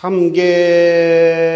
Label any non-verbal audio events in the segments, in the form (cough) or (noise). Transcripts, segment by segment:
삼계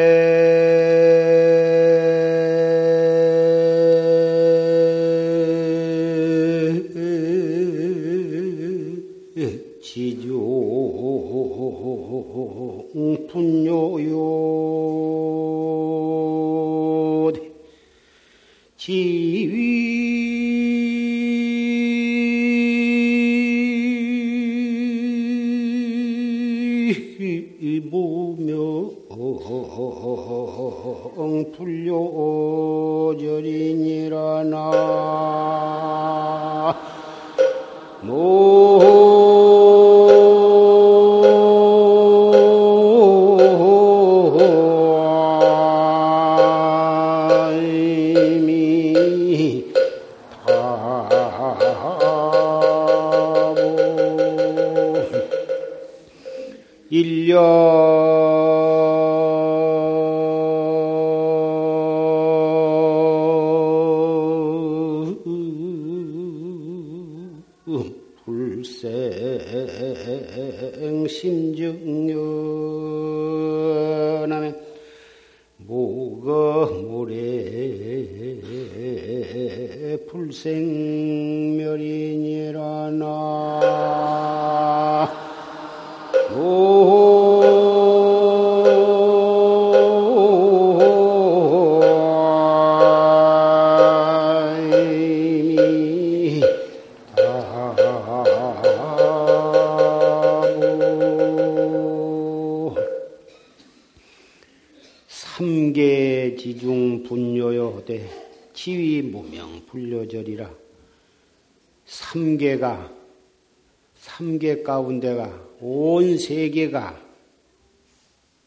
가운데가 온 세계가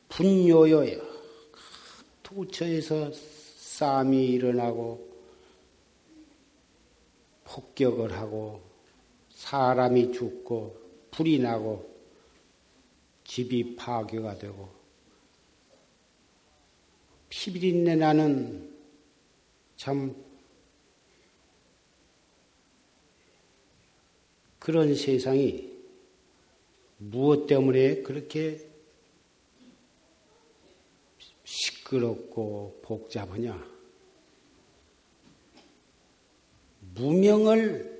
분요요여 도처에서 싸움이 일어나고 폭격을 하고 사람이 죽고 불이 나고 집이 파괴가 되고 피비린내 나는 참 그런 세상이 무엇 때문에 그렇게 시끄럽고 복잡하냐? 무명을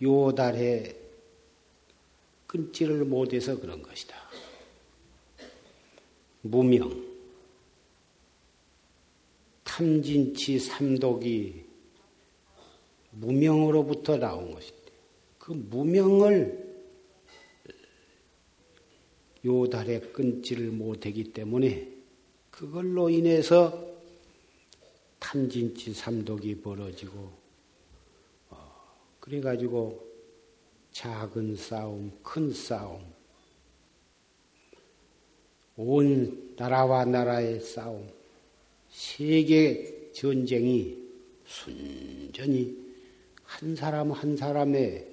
요달에 끊지를 못해서 그런 것이다. 무명. 탐진치 삼독이 무명으로부터 나온 것인데, 그 무명을 요달에 끊지를 못하기 때문에 그걸로 인해서 탐진치 삼독이 벌어지고 어, 그래가지고 작은 싸움, 큰 싸움, 온 나라와 나라의 싸움, 세계 전쟁이 순전히 한 사람 한 사람의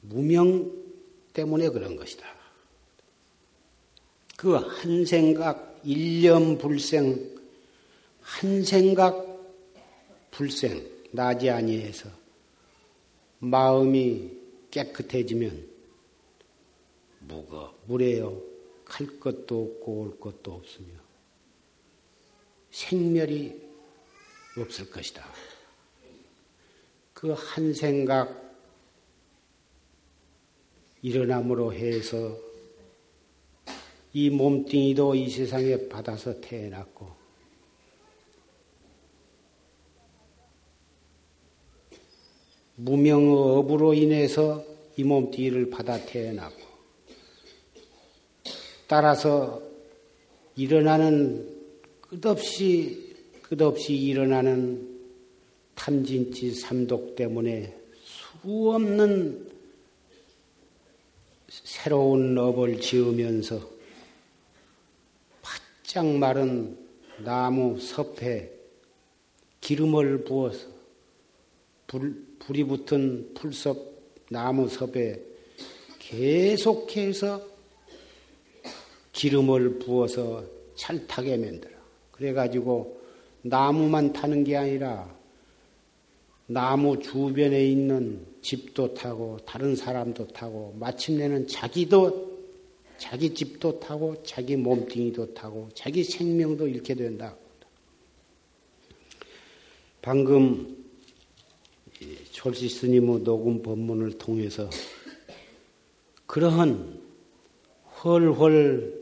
무명 때문에 그런 것이다. 그 한 생각, 일념 불생, 한 생각 불생, 나지 아니해서 마음이 깨끗해지면 무거, 무래요. 갈 것도 없고 올 것도 없으며 생멸이 없을 것이다. 그 한 생각 일어남으로 해서 이 몸뚱이도 이 세상에 받아서 태어났고 무명의 업으로 인해서 이 몸뚱이를 받아 태어났고 따라서 일어나는 끝없이 끝없이 일어나는 탐진치 삼독 때문에 수 없는 새로운 업을 지으면서 바짝 마른 나무 섭에 기름을 부어서 불, 불이 붙은 풀섭 나무 섭에 계속해서 기름을 부어서 찰타게 만들어. 그래가지고 나무만 타는 게 아니라 나무 주변에 있는 집도 타고 다른 사람도 타고 마침내는 자기도 자기 집도 타고 자기 몸뚱이도 타고 자기 생명도 잃게 된다. 방금 졸시 스님의 녹음 법문을 통해서 그러한 헐헐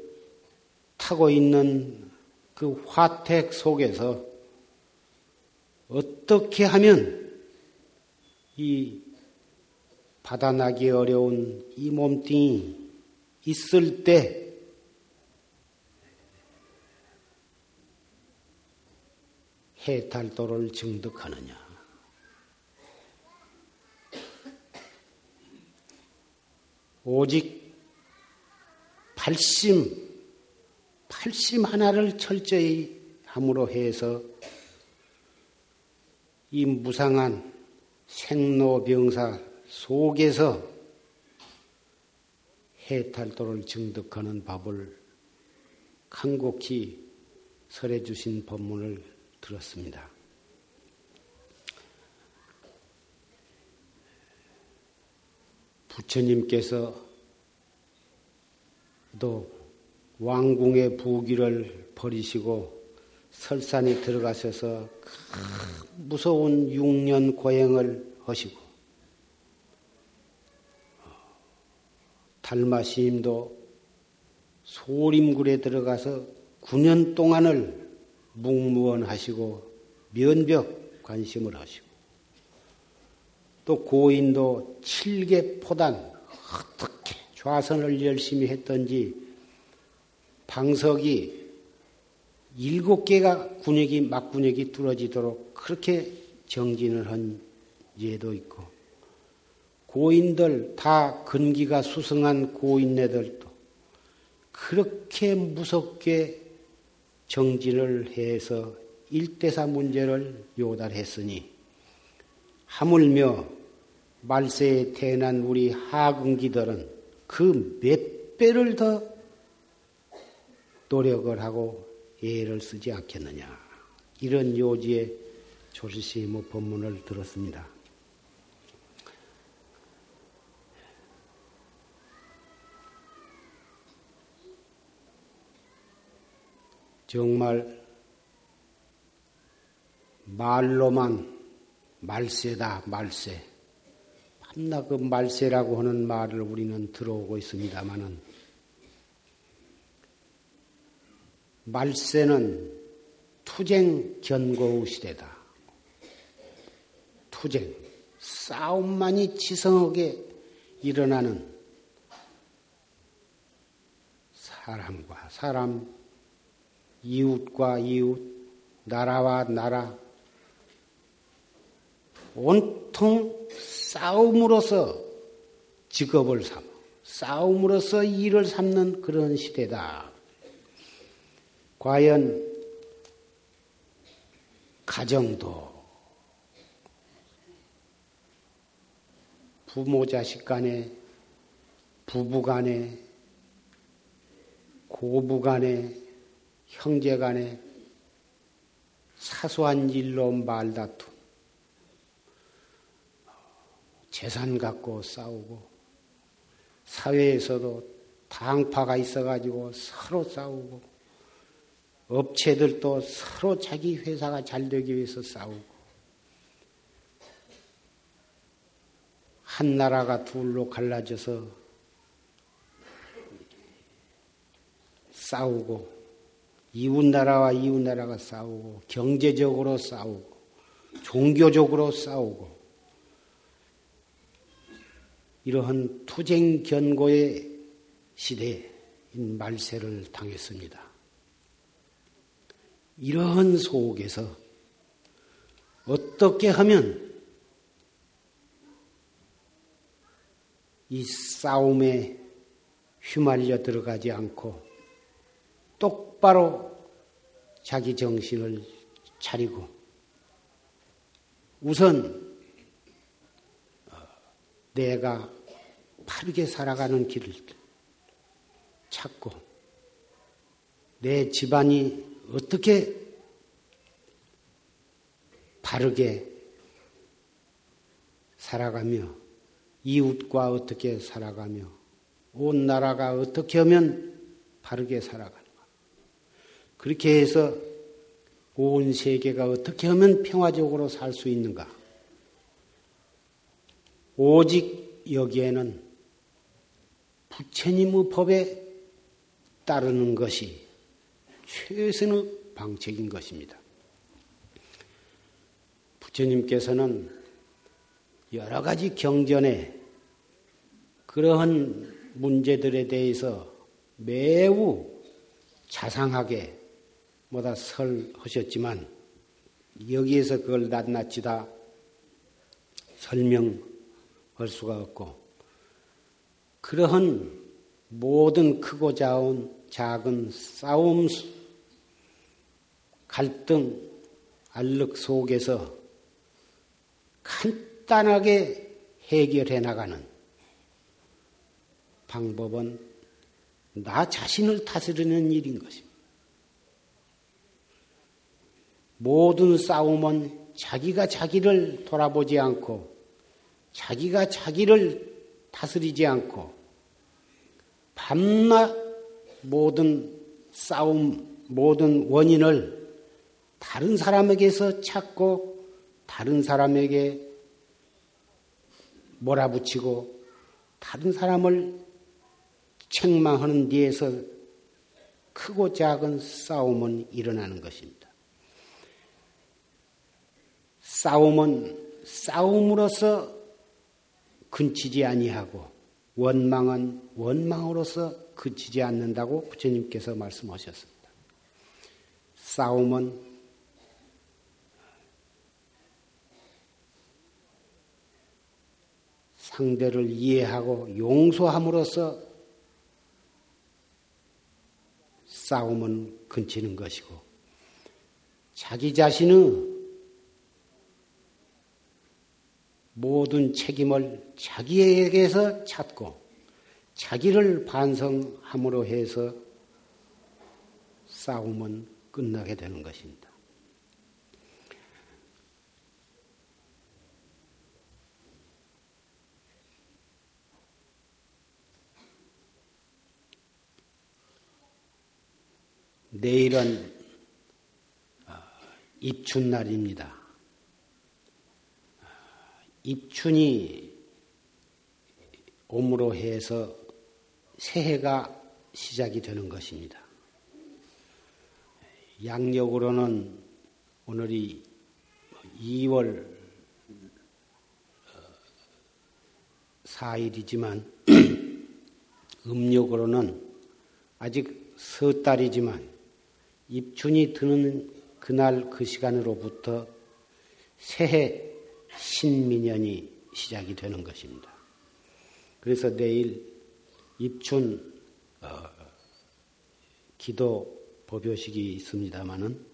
타고 있는 그 화택 속에서 어떻게 하면 이 받아나기 어려운 이 몸뚱이 있을 때 해탈도를 증득하느냐. 오직 팔심, 팔심 하나를 철저히 함으로 해서 이 무상한 생로병사 속에서 해탈도를 증득하는 법을 간곡히 설해 주신 법문을 들었습니다. 부처님께서 또 왕궁의 부귀를 버리시고 설산에 들어가셔서 무서운 6년 고행을 하시고 달마시임도 소림굴에 들어가서 9년 동안을 묵무원하시고 면벽 관심을 하시고 또 고인도 칠계 포단 어떻게 좌선을 열심히 했던지 방석이 일곱 개가 군역이 막군역이 뚫어지도록 그렇게 정진을 한 예도 있고 고인들 다 근기가 수승한 고인네들도 그렇게 무섭게 정진을 해서 일대사 문제를 요달했으니 하물며 말세에 태어난 우리 하근기들은 그 몇 배를 더 노력을 하고 예를 쓰지 않겠느냐. 이런 요지의 조실시의 법문을 들었습니다. 정말 말로만 말세다, 말세. 밤낮 그 말세라고 하는 말을 우리는 들어오고 있습니다만은 말세는 투쟁 견고우 시대다. 투쟁, 싸움만이 지성하게 일어나는 사람과 사람, 이웃과 이웃, 나라와 나라, 온통 싸움으로서 직업을 삼아, 싸움으로서 일을 삼는 그런 시대다. 과연 가정도 부모 자식 간에 부부 간에 고부 간에 형제 간에 사소한 일로 말다툼 재산 갖고 싸우고 사회에서도 당파가 있어가지고 서로 싸우고 업체들도 서로 자기 회사가 잘 되기 위해서 싸우고 한 나라가 둘로 갈라져서 싸우고 이웃 나라와 이웃 나라가 싸우고 경제적으로 싸우고 종교적으로 싸우고 이러한 투쟁 견고의 시대인 말세를 당했습니다. 이러한 속에서 어떻게 하면 이 싸움에 휘말려 들어가지 않고 똑바로 자기 정신을 차리고 우선 어, 내가 바르게 살아가는 길을 찾고 내 집안이 어떻게 바르게 살아가며 이웃과 어떻게 살아가며 온 나라가 어떻게 하면 바르게 살아가는가. 그렇게 해서 온 세계가 어떻게 하면 평화적으로 살 수 있는가. 오직 여기에는 부처님의 법에 따르는 것이 최선의 방책인 것입니다. 부처님께서는 여러 가지 경전에 그러한 문제들에 대해서 매우 자상하게 뭐다 설하셨지만 여기에서 그걸 낱낱이 다 설명할 수가 없고 그러한 모든 크고 작은 싸움, 갈등, 알력 속에서 간단하게 해결해 나가는 방법은 나 자신을 다스리는 일인 것입니다. 모든 싸움은 자기가 자기를 돌아보지 않고 자기가 자기를 다스리지 않고 밤낮 모든 싸움, 모든 원인을 다른 사람에게서 찾고 다른 사람에게 몰아붙이고 다른 사람을 책망하는 데에서 크고 작은 싸움은 일어나는 것입니다. 싸움은 싸움으로서 근치지 아니하고 원망은 원망으로서 그치지 않는다고 부처님께서 말씀하셨습니다. 싸움은 상대를 이해하고 용서함으로써 싸움은 근치는 것이고 자기 자신의 모든 책임을 자기에게서 찾고 자기를 반성함으로 해서 싸움은 끝나게 되는 것입니다. 내일은 아, 입춘날입니다. 입춘이 옴으로 해서 새해가 시작이 되는 것입니다. 양력으로는 오늘이 2월 4일이지만 (clears throat) 음력으로는 아직 서 달이지만 입춘이 드는 그날 그 시간으로부터 새해 신민년이 시작이 되는 것입니다. 그래서 내일 입춘 어, 기도 법요식이 있습니다마는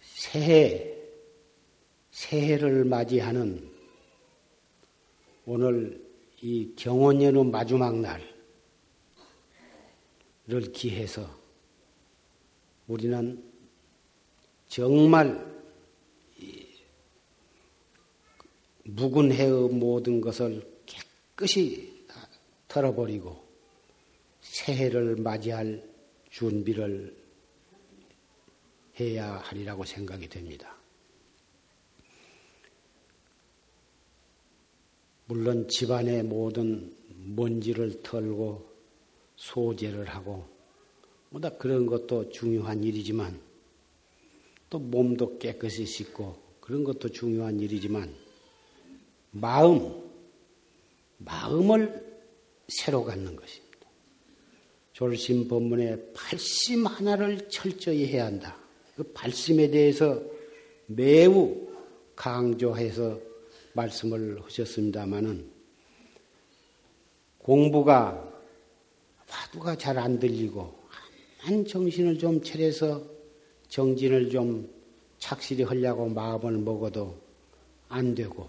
새해 새해를 맞이하는 오늘 이 경원연의 마지막 날 을 기해서 우리는 정말 묵은 해의 모든 것을 깨끗이 털어버리고 새해를 맞이할 준비를 해야 하리라고 생각이 됩니다. 물론 집안의 모든 먼지를 털고 소재를 하고 뭐다 그런 것도 중요한 일이지만 또 몸도 깨끗이 씻고 그런 것도 중요한 일이지만 마음, 마음을 새로 갖는 것입니다. 졸심 법문의 발심 하나를 철저히 해야 한다. 그 발심에 대해서 매우 강조해서 말씀을 하셨습니다마는 공부가 화두가 잘 안 들리고 한 정신을 좀 차려서 정진을 좀 착실히 하려고 마음을 먹어도 안 되고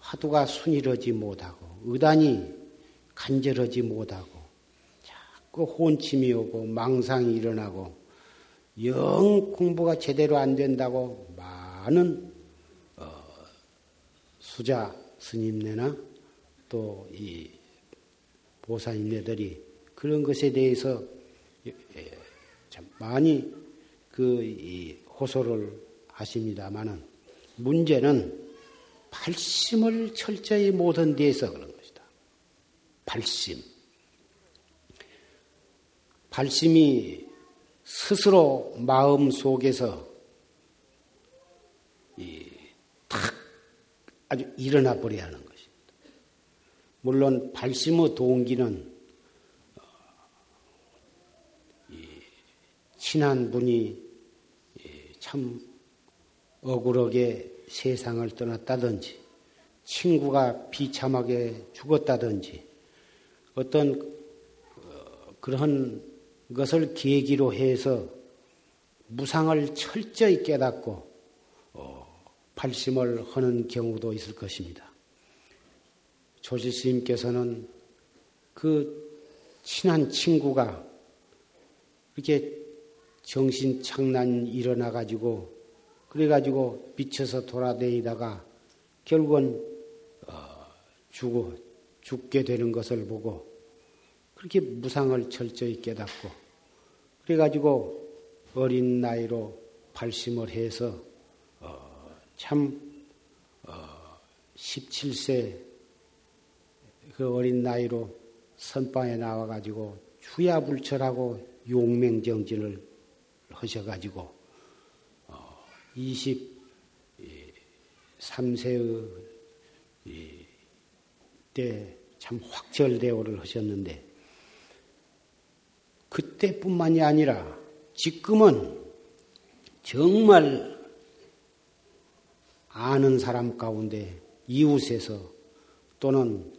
화두가 순일하지 못하고 의단이 간절하지 못하고 자꾸 혼침이 오고 망상이 일어나고 영 공부가 제대로 안 된다고 많은 어, 수자 스님네나 또 이 보살님네들이 그런 것에 대해서 참 많이 그 호소를 하십니다만은 문제는 발심을 철저히 못한 데에서 그런 것이다. 발심. 발심이 스스로 마음 속에서 탁 아주 일어나 버려야 하는 것입니다. 물론 발심의 동기는 친한 분이 참 억울하게 세상을 떠났다든지 친구가 비참하게 죽었다든지 어떤 어, 그런 것을 계기로 해서 무상을 철저히 깨닫고 발심을 하는 경우도 있을 것입니다. 조지스님께서는 그 친한 친구가 이렇게 정신 창난 일어나 가지고 그래 가지고 미쳐서 돌아다니다가 결국은 어, 죽어 죽게 되는 것을 보고 그렇게 무상을 철저히 깨닫고 그래 가지고 어린 나이로 발심을 해서 참 어, 17세 그 어린 나이로 선방에 나와 가지고 주야불철하고 용맹정진을 하셔가지고 어, 23세의 때 참 확철대오를 하셨는데 그때뿐만이 아니라 지금은 정말 아는 사람 가운데 이웃에서 또는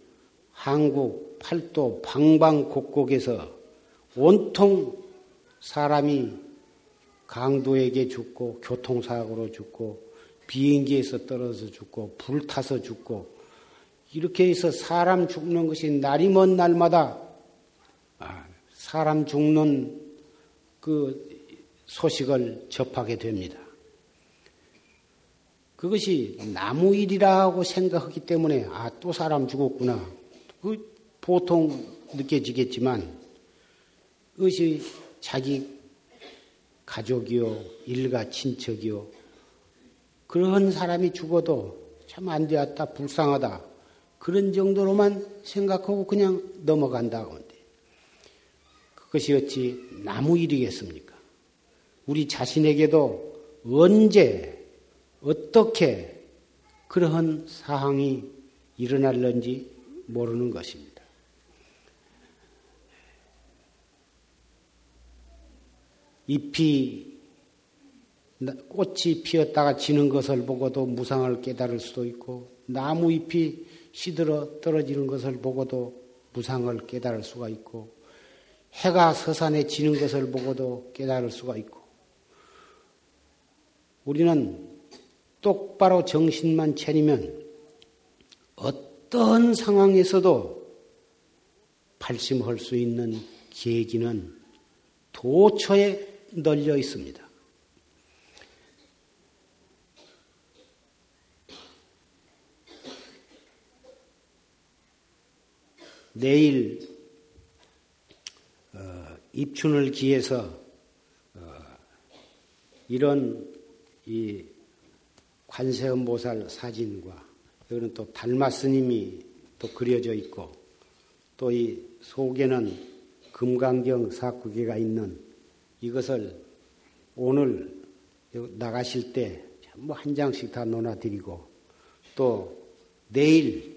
한국 팔도 방방곡곡에서 온통 사람이 강도에게 죽고 교통사고로 죽고 비행기에서 떨어져 죽고 불타서 죽고 이렇게 해서 사람 죽는 것이 날이 먼 날마다 아, 사람 죽는 그 소식을 접하게 됩니다. 그것이 나무 일이라고 생각하기 때문에 아 또 사람 죽었구나. 그 보통 느껴지겠지만 그것이 자기 가족이요 일가 친척이요 그런 사람이 죽어도 참 안 되었다 불쌍하다 그런 정도로만 생각하고 그냥 넘어간다 건데 그것이 어찌 나무 일이겠습니까? 우리 자신에게도 언제 어떻게 그러한 사항이 일어날는지 모르는 것입니다. 잎이 꽃이 피었다가 지는 것을 보고도 무상을 깨달을 수도 있고 나무 잎이 시들어 떨어지는 것을 보고도 무상을 깨달을 수가 있고 해가 서산에 지는 것을 보고도 깨달을 수가 있고. 우리는 똑바로 정신만 차리면 어떤 상황에서도 발심할 수 있는 계기는 도처에 널려 있습니다. 내일 어, 입춘을 기해서 어, 이런 이 관세음보살 사진과 여기는 또 달마 스님이 또 그려져 있고 또 이 속에는 금강경 사구계가 있는 이것을 오늘 나가실 때뭐한 장씩 다 논하드리고 또 내일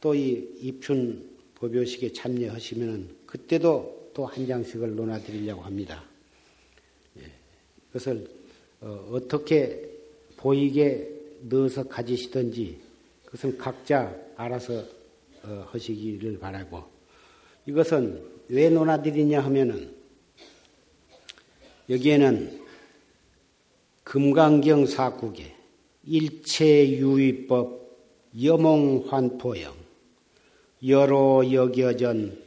또 이 입춘 법요식에 참여하시면 그때도 또 한 장씩을 논하드리려고 합니다. 예, 그것을 어, 떻게 보이게 넣어서 가지시든지 그것은 각자 알아서 어, 하시기를 바라고 이것은 왜 논하드리냐 하면은 여기에는 금강경 사국에 일체유의법 여몽환포영 여로 여겨전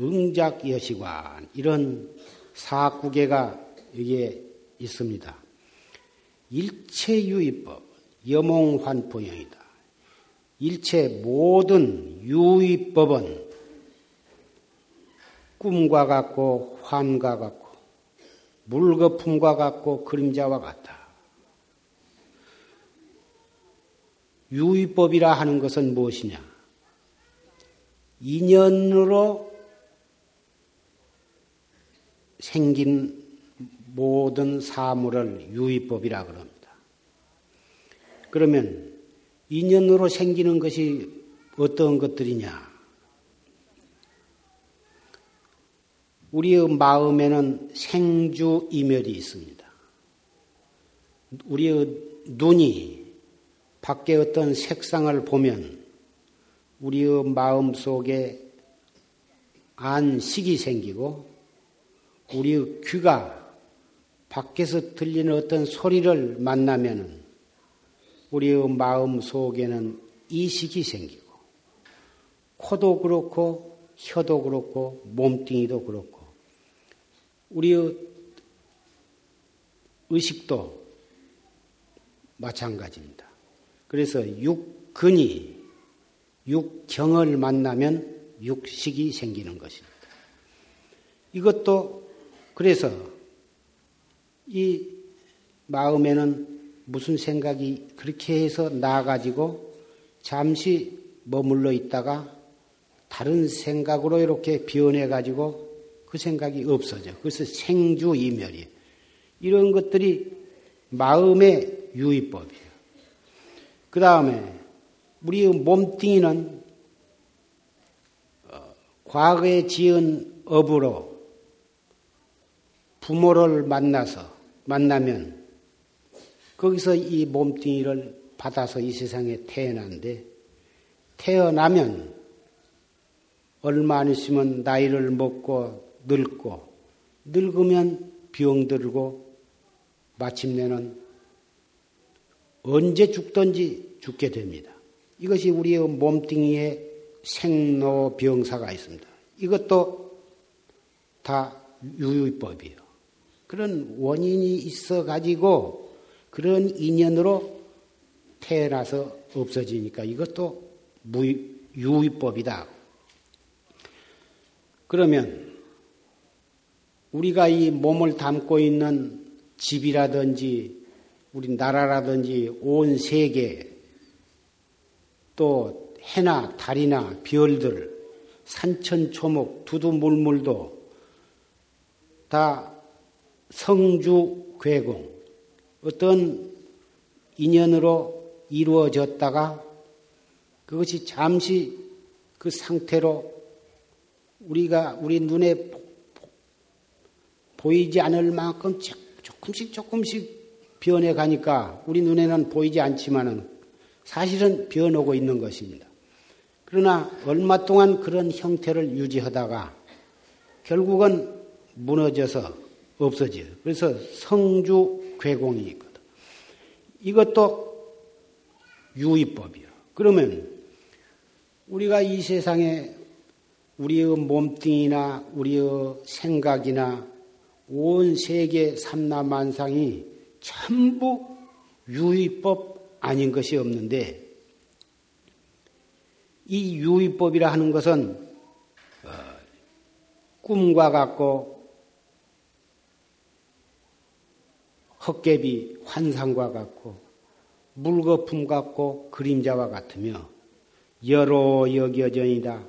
응작여시관 이런 사국계가 여기에 있습니다. 일체유의법, 여몽환포형이다. 일체 모든 유의법은 꿈과 같고 환과 같고 물거품과 같고 그림자와 같다. 유의법이라 하는 것은 무엇이냐? 인연으로 생긴 모든 사물을 유의법이라 그럽니다. 그러면 인연으로 생기는 것이 어떤 것들이냐? 우리의 마음에는 생주 이멸이 있습니다. 우리의 눈이 밖에 어떤 색상을 보면 우리의 마음 속에 안식이 생기고 우리의 귀가 밖에서 들리는 어떤 소리를 만나면 우리의 마음 속에는 이식이 생기고 코도 그렇고 혀도 그렇고 몸뚱이도 그렇고 우리의 의식도 마찬가지입니다. 그래서 육근이 육경을 만나면 육식이 생기는 것입니다. 이것도 그래서 이 마음에는 무슨 생각이 그렇게 해서 나가지고 잠시 머물러 있다가 다른 생각으로 이렇게 변해가지고 그 생각이 없어져. 그래서 생주 이멸이에요. 이런 것들이 마음의 유의법이에요. 그 다음에 우리의 몸뚱이는 어, 과거에 지은 업으로 부모를 만나서 만나면 거기서 이 몸뚱이를 받아서 이 세상에 태어난데 태어나면 얼마 안 있으면 나이를 먹고 늙고 늙으면 병들고 마침내는 언제 죽든지 죽게 됩니다. 이것이 우리의 몸뚱이에 생로병사가 있습니다. 이것도 다 유의법이에요. 그런 원인이 있어 가지고 그런 인연으로 태어나서 없어지니까 이것도 유의법이다. 그러면 우리가 이 몸을 담고 있는 집이라든지 우리 나라라든지 온 세계 또 해나 달이나 별들 산천 초목 두두물물도 다 성주 괴공 어떤 인연으로 이루어졌다가 그것이 잠시 그 상태로 우리가 우리 눈에 보이지 않을 만큼 조금씩 조금씩 변해 가니까 우리 눈에는 보이지 않지만은 사실은 변하고 있는 것입니다. 그러나 얼마 동안 그런 형태를 유지하다가 결국은 무너져서 없어져요. 그래서 성주 괴공이 있거든. 이것도 유의법이요. 그러면 우리가 이 세상에 우리의 몸뚱이나 우리의 생각이나 온 세계 삼라만상이 전부 유의법 아닌 것이 없는데 이 유의법이라 하는 것은 어, 꿈과 같고 헛개비 환상과 같고 물거품 같고 그림자와 같으며 여러 여겨전이다.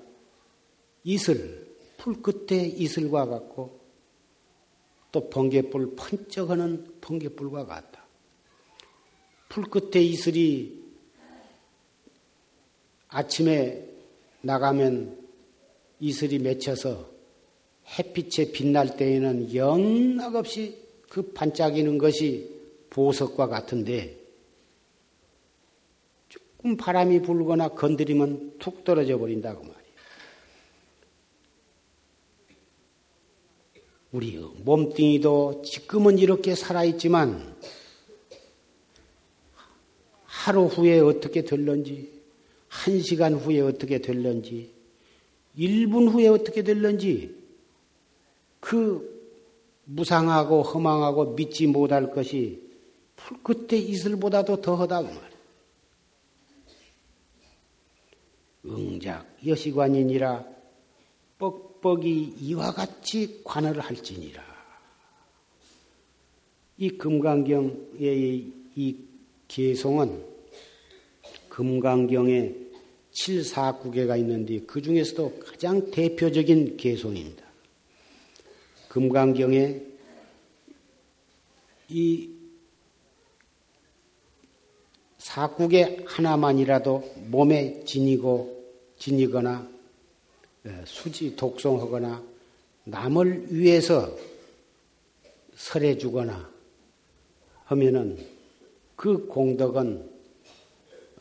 이슬, 풀 끝에 이슬과 같고 또 번개불 번쩍하는 번개불과 같다. 풀 끝에 이슬이 아침에 나가면 이슬이 맺혀서 햇빛에 빛날 때에는 영락없이 그 반짝이는 것이 보석과 같은데 조금 바람이 불거나 건드리면 툭 떨어져 버린다고 말이에요. 우리 몸뚱이도 지금은 이렇게 살아있지만 하루 후에 어떻게 될런지, 한 시간 후에 어떻게 될런지, 1분 후에 어떻게 될런지, 그 무상하고 허망하고 믿지 못할 것이 풀끝에 이슬보다도 더하다고 말이에요. 응작 여시관이니라 뻑뻑이 이와 같이 관을 할지니라. 이 금강경의 이 개송은 금강경에 7사구계가 있는데 그 중에서도 가장 대표적인 개송입니다. 금강경에 이 사국의 하나만이라도 몸에 지니고 지니거나 예, 수지 독송하거나 남을 위해서 설해 주거나 하면은 그 공덕은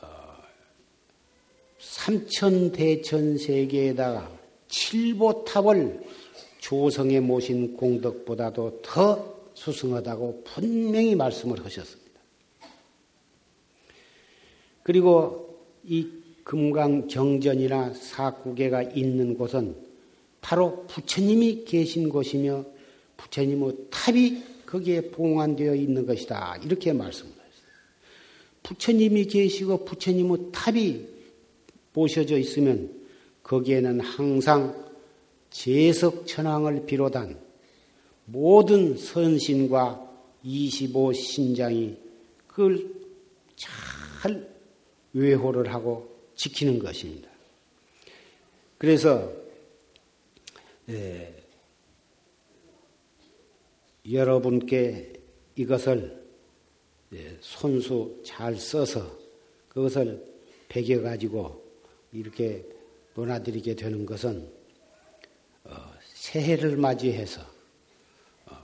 어, 삼천 대천 세계에다가 칠보탑을 조성해 모신 공덕보다도 더 수승하다고 분명히 말씀을 하셨습니다. 그리고 이 금강경전이나 사구계가 있는 곳은 바로 부처님이 계신 곳이며 부처님의 탑이 거기에 봉안되어 있는 것이다. 이렇게 말씀을 했어요. 부처님이 계시고 부처님의 탑이 모셔져 있으면 거기에는 항상 제석천왕을 비롯한 모든 선신과 25신장이 그걸 잘 외호를 하고 지키는 것입니다. 그래서 예, 여러분께 이것을 예, 손수 잘 써서 그것을 배겨 가지고 이렇게 논하드리게 되는 것은 어, 새해를 맞이해서 어,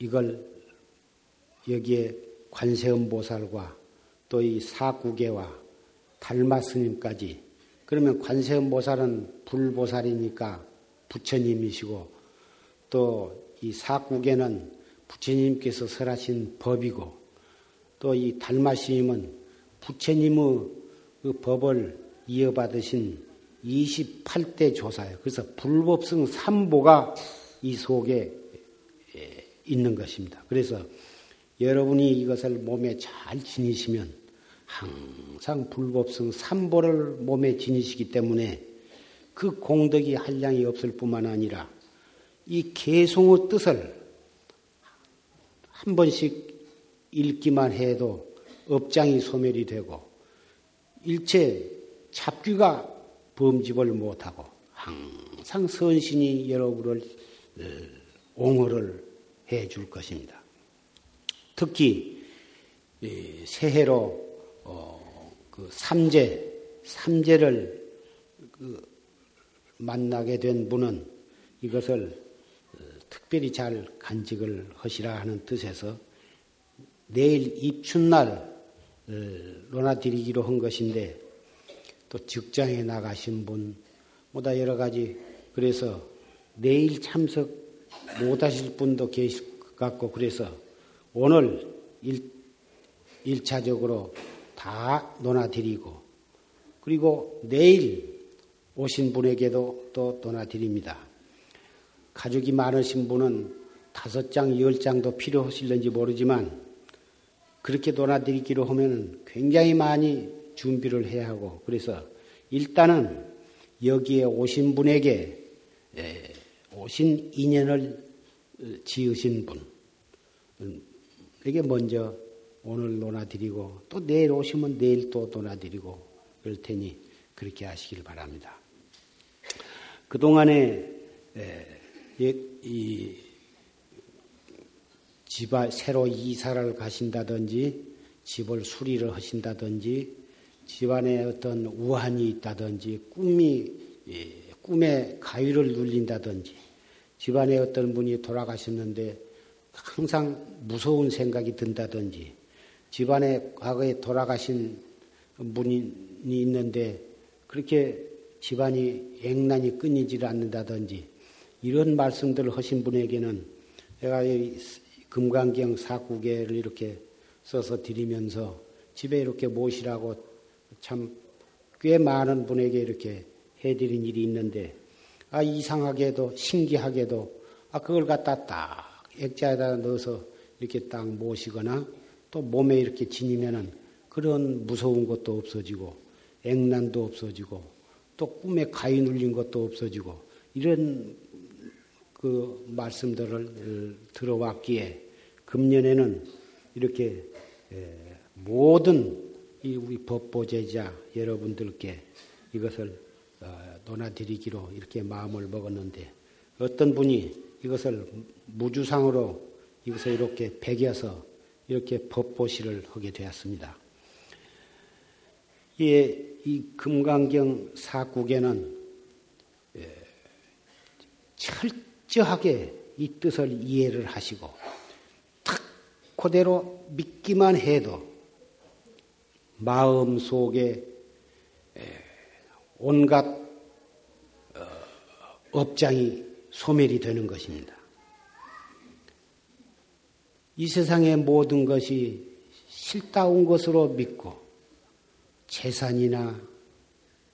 이걸 여기에 관세음보살과 또 이 사구계와 달마 스님까지 그러면 관세음보살은 불보살이니까 부처님이시고 또 이 사구계는 부처님께서 설하신 법이고 또 이 달마 스님은 부처님의 그 법을 이어받으신 28대 조사예요. 그래서 불법성 삼보가 이 속에 있는 것입니다. 그래서 여러분이 이것을 몸에 잘 지니시면 항상 불법성 삼보를 몸에 지니시기 때문에 그 공덕이 한량이 없을 뿐만 아니라 이 개송의 뜻을 한 번씩 읽기만 해도 업장이 소멸이 되고 일체 잡귀가 범집을 못하고 항상 선신이 여러분을 어, 옹호를 해 줄 것입니다. 특히 새해로 어, 그 삼재 삼재를 그 만나게 된 분은 이것을 어, 특별히 잘 간직을 하시라 하는 뜻에서 내일 입춘날 논하드리기로 한 것인데 또 직장에 나가신 분, 뭐다 여러 가지. 그래서 내일 참석 못하실 분도 계실 것 같고 그래서 오늘 일, 일차적으로 다 논하드리고 그리고 내일 오신 분에게도 또 논하드립니다. 가족이 많으신 분은 다섯 장, 열 장도 필요하실는지 모르지만 그렇게 논하드리기로 하면 굉장히 많이 준비를 해야 하고 그래서 일단은 여기에 오신 분에게 오신 인연을 어, 지으신 분 에게 먼저 오늘 논하드리고 또 내일 오시면 내일 또 논하드리고 그럴 테니 그렇게 하시길 바랍니다. 그동안에 이 집안 새로 이사를 가신다든지 집을 수리를 하신다든지 집안에 어떤 우환이 있다든지 꿈이 예, 꿈에 가위를 눌린다든지 집안에 어떤 분이 돌아가셨는데 항상 무서운 생각이 든다든지 집안에 과거에 돌아가신 분이 있는데 그렇게 집안이 액난이 끊이질 않는다든지 이런 말씀들을 하신 분에게는 제가 금강경 사구계를 이렇게 써서 드리면서 집에 이렇게 모시라고 참 꽤 많은 분에게 이렇게 해드린 일이 있는데 아 이상하게도 신기하게도 아 그걸 갖다 딱 액자에다 넣어서 이렇게 딱 모시거나 또 몸에 이렇게 지니면은 그런 무서운 것도 없어지고 액난도 없어지고 또 꿈에 가위 눌린 것도 없어지고 이런 그 말씀들을 들어왔기에 금년에는 이렇게 모든 이 우리 법보제자 여러분들께 이것을 어, 논하드리기로 이렇게 마음을 먹었는데 어떤 분이 이것을 무주상으로 이것을 이렇게 배겨서 이렇게 법보시를 하게 되었습니다. 예, 이 금강경 사국에는 예, 철저하게 이 뜻을 이해를 하시고 탁 그대로 믿기만 해도 마음 속에 예, 온갖 어, 업장이 소멸이 되는 것입니다. 이 세상의 모든 것이 실다운 것으로 믿고 재산이나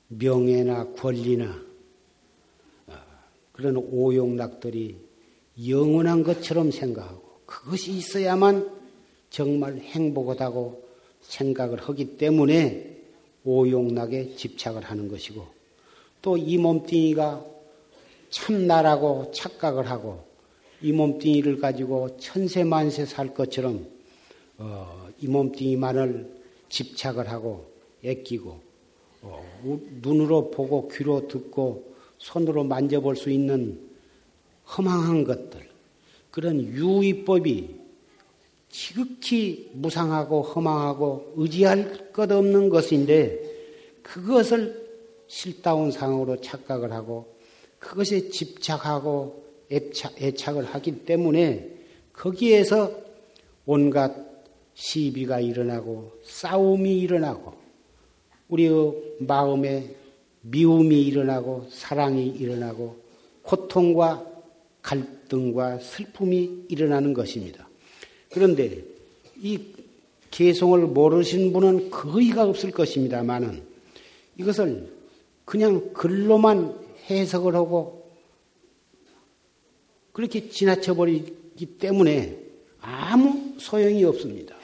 명예나 권리나 어, 그런 오용락들이 영원한 것처럼 생각하고 그것이 있어야만 정말 행복하다고 생각을 하기 때문에 오용락에 집착을 하는 것이고 또 이 몸뚱이가 참나라고 착각을 하고 이 몸뚱이를 가지고 천세만세 살 것처럼 어, 이 몸뚱이만을 집착을 하고 애끼고 어, 눈으로 보고 귀로 듣고 손으로 만져볼 수 있는 허망한 것들 그런 유의법이 지극히 무상하고 허망하고 의지할 것 없는 것인데 그것을 실다운 상으로 착각을 하고 그것에 집착하고 애착, 애착 을 하기 때문에 거기에서 온갖 시비가 일어나고 싸움이 일어나고 우리의 마음에 미움이 일어나고 사랑이 일어나고 고통과 갈등과 슬픔이 일어나는 것입니다. 그런데 이 개성을 모르신 분은 거의가 없을 것입니다만은 이것을 그냥 글로만 해석을 하고 그렇게 지나쳐 버리기 때문에 아무 소용이 없습니다.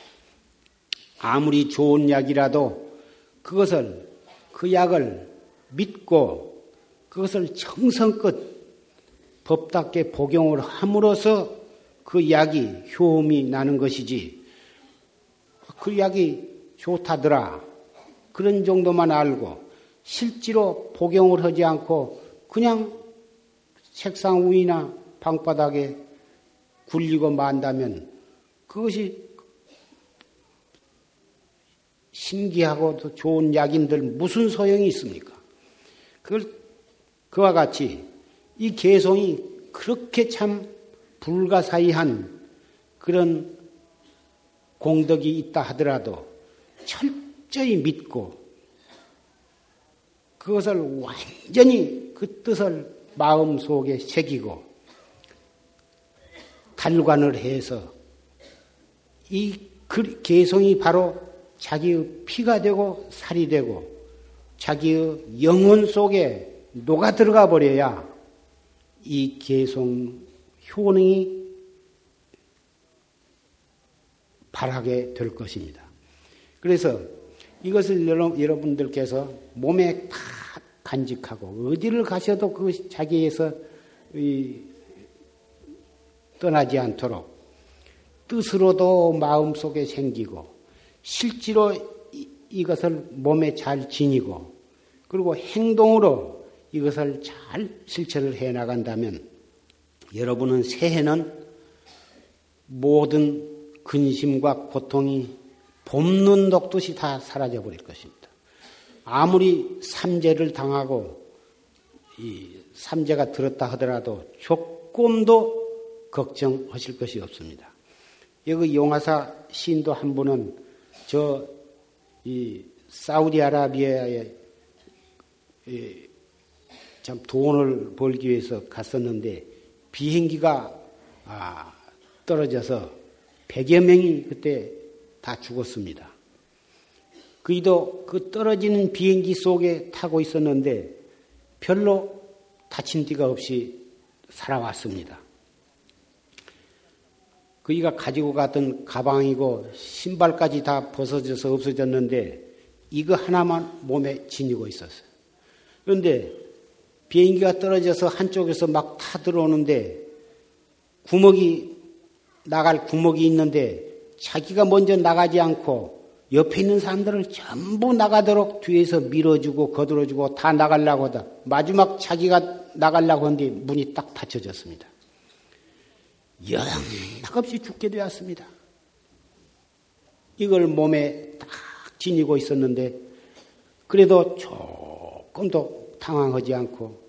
아무리 좋은 약이라도 그것을 그 약을 믿고 그것을 정성껏 법답게 복용을 함으로써 그 약이 효험이 나는 것이지 그 약이 좋다더라 그런 정도만 알고 실제로 복용을 하지 않고 그냥 책상 위나 방바닥에 굴리고 만다면 그것이 신기하고도 좋은 약인들 무슨 소용이 있습니까? 그걸 그와 같이 이 개성이 그렇게 참 불가사의한 그런 공덕이 있다 하더라도 철저히 믿고 그것을 완전히 그 뜻을 마음 속에 새기고 달관을 해서 이 개성이 바로 자기의 피가 되고 살이 되고 자기의 영혼 속에 녹아 들어가 버려야 이 개성 효능이 발하게 될 것입니다. 그래서 이것을 여러분들께서 몸에 다 간직하고 어디를 가셔도 그 자기에서 떠나지 않도록 뜻으로도 마음속에 생기고 실제로 이것을 몸에 잘 지니고 그리고 행동으로 이것을 잘 실천을 해 나간다면 여러분은 새해는 모든 근심과 고통이 봄눈 녹듯이 다 사라져 버릴 것입니다. 아무리 삼재를 당하고 이 삼재가 들었다 하더라도 조금도 걱정하실 것이 없습니다. 여기 용화사 신도 한 분은 저, 이, 사우디아라비아에, 이, 참 돈을 벌기 위해서 갔었는데, 비행기가, 아, 떨어져서 100여 명이 그때 다 죽었습니다. 그이도 그 떨어지는 비행기 속에 타고 있었는데, 별로 다친 데가 없이 살아왔습니다. 그이가 가지고 갔던 가방이고 신발까지 다 벗어져서 없어졌는데 이거 하나만 몸에 지니고 있었어요. 그런데 비행기가 떨어져서 한쪽에서 막 타 들어오는데 구멍이 나갈 구멍이 있는데 자기가 먼저 나가지 않고 옆에 있는 사람들을 전부 나가도록 뒤에서 밀어주고 거들어주고 다 나가려고 하다 마지막 자기가 나가려고 하는데 문이 딱 닫혀졌습니다. 영락없이 죽게 되었습니다. 이걸 몸에 딱 지니고 있었는데 그래도 조금도 당황하지 않고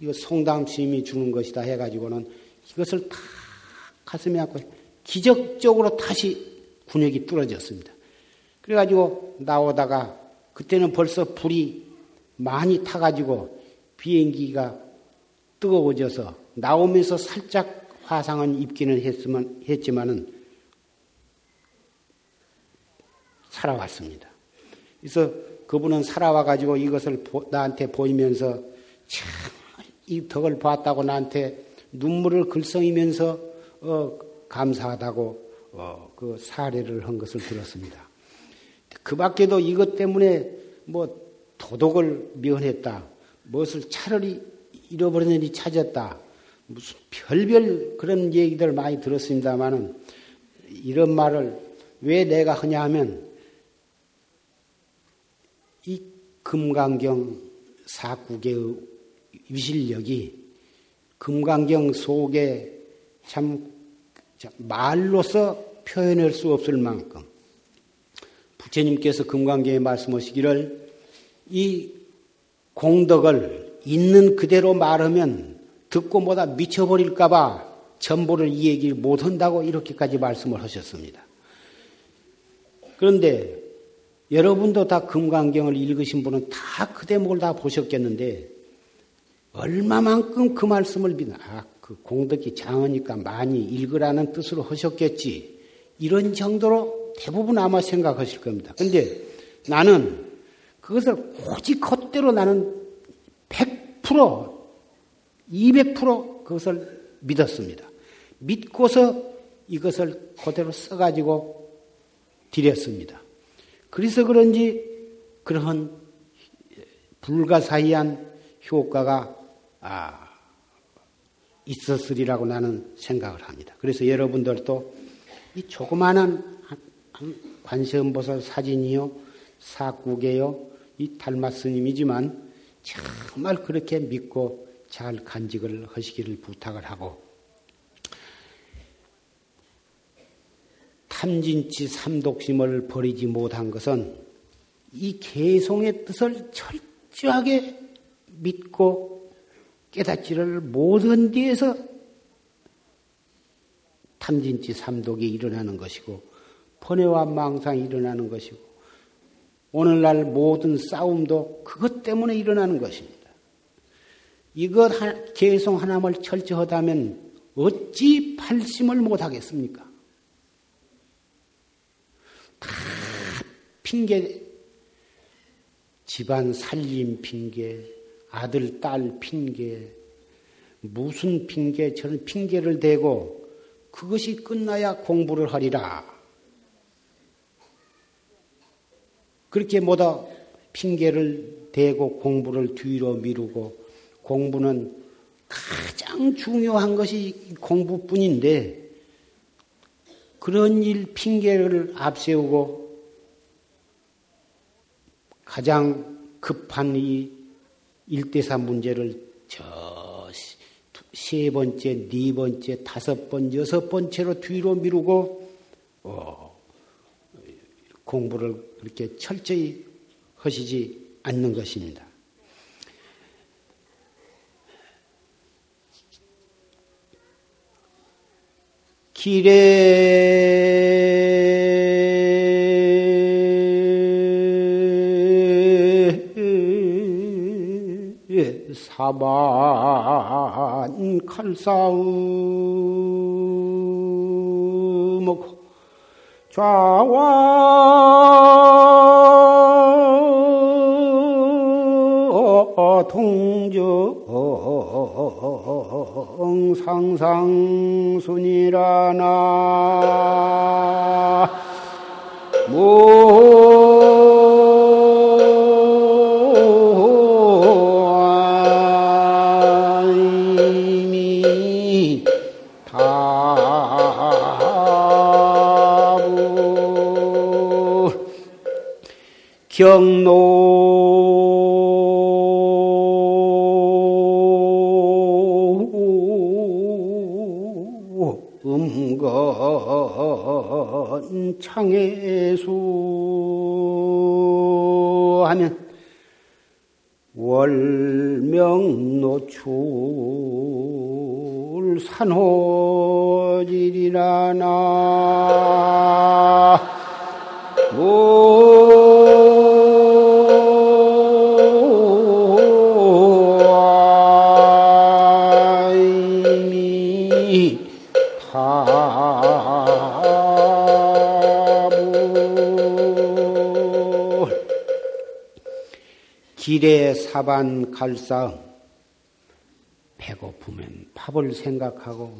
이거 송담 스님이 주는 것이다 해가지고는 이것을 다 가슴에 안고 기적적으로 다시 군역이 뚫어졌습니다. 그래가지고 나오다가 그때는 벌써 불이 많이 타가지고 비행기가 뜨거워져서 나오면서 살짝 화상은 입기는 했지만, 했지만은 살아왔습니다. 그래서 그분은 살아와 가지고 이것을 나한테 보이면서 참 이 덕을 봤다고 나한테 눈물을 글썽이면서 어, 감사하다고 어, 그 사례를 한 것을 들었습니다. 그 밖에도 이것 때문에 뭐 도덕을 미언했다. 무엇을 차라리 잃어버렸는지 찾았다. 무슨 별별 그런 얘기들 많이 들었습니다만은 이런 말을 왜 내가 하냐 하면 이 금강경 사국의 위실력이 금강경 속에 참 말로서 표현할 수 없을 만큼 부처님께서 금강경에 말씀하시기를 이 공덕을 있는 그대로 말하면 듣고 뭐다 미쳐버릴까봐 전부를 이 얘기를 못한다고 이렇게까지 말씀을 하셨습니다. 그런데 여러분도 다 금강경을 읽으신 분은 다 그 대목을 다 보셨겠는데 얼마만큼 그 말씀을 믿나 아, 그 공덕이 장하니까 많이 읽으라는 뜻으로 하셨겠지 이런 정도로 대부분 아마 생각하실 겁니다. 근데 나는 그것을 오직 겉대로 나는 100% 200% 그것을 믿었습니다. 믿고서 이것을 그대로 써가지고 드렸습니다. 그래서 그런지 그러한 불가사의한 효과가 아, 있었으리라고 나는 생각을 합니다. 그래서 여러분들도 이 조그마한 관세음보살 사진이요, 사국이요, 이 달마 스님이지만 정말 그렇게 믿고 잘 간직을 하시기를 부탁을 하고 탐진치 삼독심을 버리지 못한 것은 이 개송의 뜻을 철저하게 믿고 깨닫지를 못한 뒤에서 탐진치 삼독이 일어나는 것이고 번뇌와 망상이 일어나는 것이고 오늘날 모든 싸움도 그것 때문에 일어나는 것입니다. 이것 개송 하나를 철저하다면 어찌 팔심을 못하겠습니까? 다 핑계, 집안 살림 핑계, 아들, 딸 핑계, 무슨 핑계, 저는 핑계를 대고 그것이 끝나야 공부를 하리라. 그렇게 뭐다 핑계를 대고 공부를 뒤로 미루고 공부는 가장 중요한 것이 공부뿐인데 그런 일 핑계를 앞세우고 가장 급한 이 일대사 문제를 저 세 번째, 네 번째, 다섯 번, 여섯 번째로 뒤로 미루고 어, 공부를 그렇게 철저히 하시지 않는 것입니다. 길에 사반 칼싸움 좌와 성상상순이라나. 경로 창해수. 하면 월명노출 산호질이라 나 길에 사반 갈싸움 배고프면 밥을 생각하고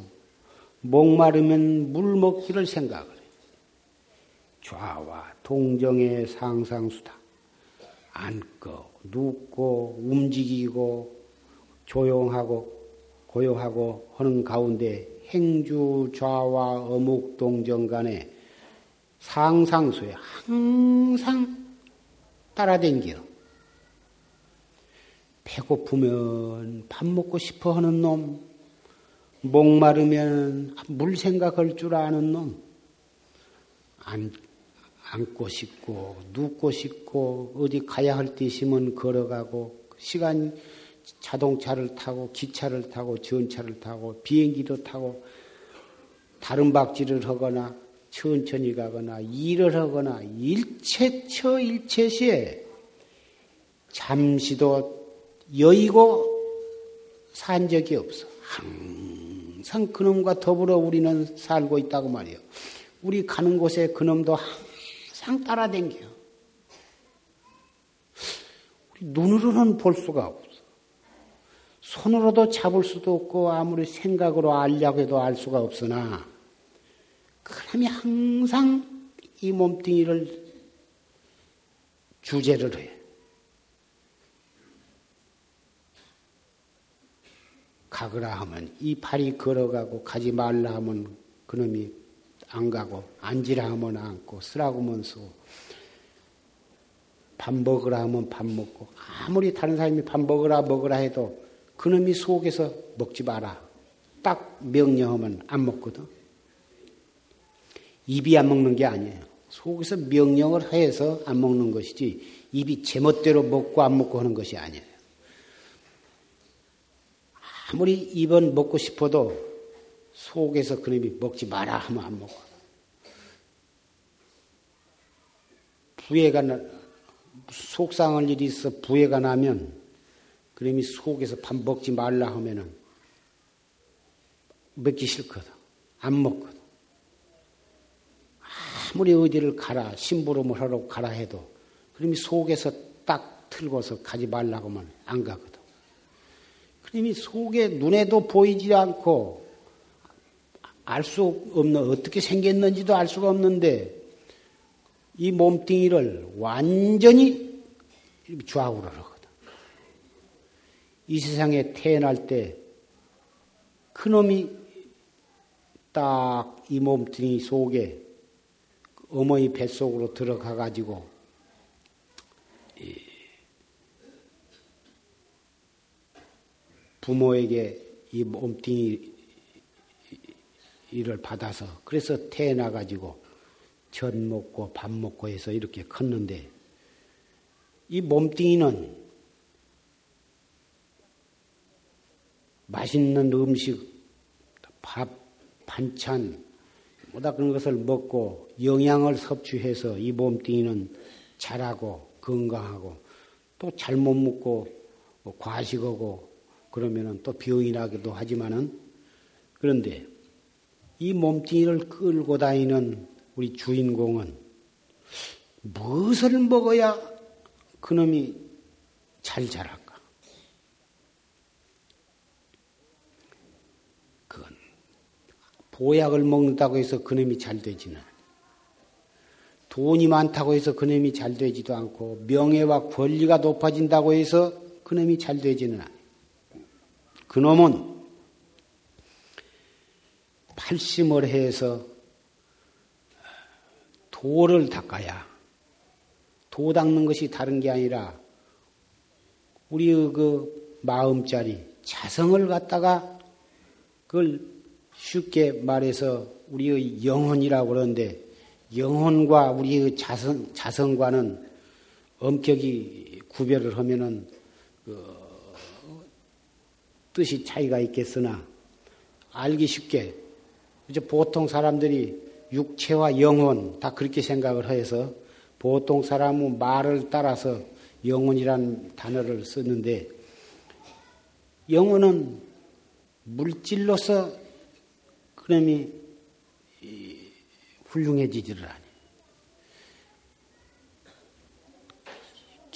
목마르면 물 먹기를 생각을 해. 좌와 동정의 상상수다. 앉고 눕고 움직이고 조용하고 고요하고 하는 가운데 행주 좌와 어묵 동정 간에 상상수에 항상 따라댕겨. 배고프면 밥 먹고 싶어 하는 놈, 목마르면 물 생각할 줄 아는 놈, 안, 앉고 싶고, 눕고 싶고, 어디 가야 할 때 있으면 걸어가고, 시간 자동차를 타고, 기차를 타고, 전차를 타고, 비행기도 타고, 다른 박지를 하거나, 천천히 가거나, 일을 하거나, 일체처 일체시에 잠시도 여의고 산 적이 없어. 항상 그놈과 더불어 우리는 살고 있다고 말이요. 우리 가는 곳에 그놈도 항상 따라댕겨. 우리 눈으로는 볼 수가 없어. 손으로도 잡을 수도 없고 아무리 생각으로 알려고 해도 알 수가 없으나 그놈이 항상 이 몸뚱이를 주제를 해. 가거라 하면 이 팔이 걸어가고 가지 말라 하면 그놈이 안 가고 앉으라 하면 앉고 쓰라고 하면 쓰고 밥 먹으라 하면 밥 먹고 아무리 다른 사람이 밥 먹으라 먹으라 해도 그놈이 속에서 먹지 마라. 딱 명령하면 안 먹거든. 입이 안 먹는 게 아니에요. 속에서 명령을 해서 안 먹는 것이지 입이 제멋대로 먹고 안 먹고 하는 것이 아니에요 아무리 입은 먹고 싶어도 속에서 그놈이 먹지 마라 하면 안 먹어. 부해가 나, 속상할 일이 있어 부해가 나면 그놈이 속에서 밥 먹지 말라 하면은 먹기 싫거든. 안 먹거든. 아무리 어디를 가라, 심부름을 하러 가라 해도 그놈이 속에서 딱 틀고서 가지 말라고 하면 안 가거든. 그러니 속에 눈에도 보이지 않고 알 수 없는 어떻게 생겼는지도 알 수가 없는데 이 몸뚱이를 완전히 좌우를 하거든. 이 세상에 태어날 때 그놈이 딱 이 몸뚱이 속에 어머니 뱃속으로 들어가 가지고 부모에게 이 몸뚱이 일을 받아서 그래서 태어나 가지고 전 먹고 밥 먹고 해서 이렇게 컸는데 이 몸뚱이는 맛있는 음식, 밥, 반찬, 뭐다 그런 것을 먹고 영양을 섭취해서 이 몸뚱이는 자라고 건강하고 또 잘못 먹고 뭐 과식하고 그러면은 또 병이 나기도 하지만은 그런데 이 몸뚱이를 끌고 다니는 우리 주인공은 무엇을 먹어야 그놈이 잘 자랄까? 그건 보약을 먹는다고 해서 그놈이 잘 되지는 돈이 많다고 해서 그놈이 잘 되지도 않고 명예와 권리가 높아진다고 해서 그놈이 잘 되지는 않아. 그놈은 팔심을 해서 도를 닦아야 도 닦는 것이 다른 게 아니라 우리의 그 마음자리, 자성을 갖다가 그걸 쉽게 말해서 우리의 영혼이라고 그러는데 영혼과 우리의 자성, 자성과는 엄격히 구별을 하면은 그 뜻이 차이가 있겠으나 알기 쉽게 이제 보통 사람들이 육체와 영혼 다 그렇게 생각을 해서 보통 사람은 말을 따라서 영혼이란 단어를 쓰는데 영혼은 물질로서 그놈이 훌륭해지지를 않아요.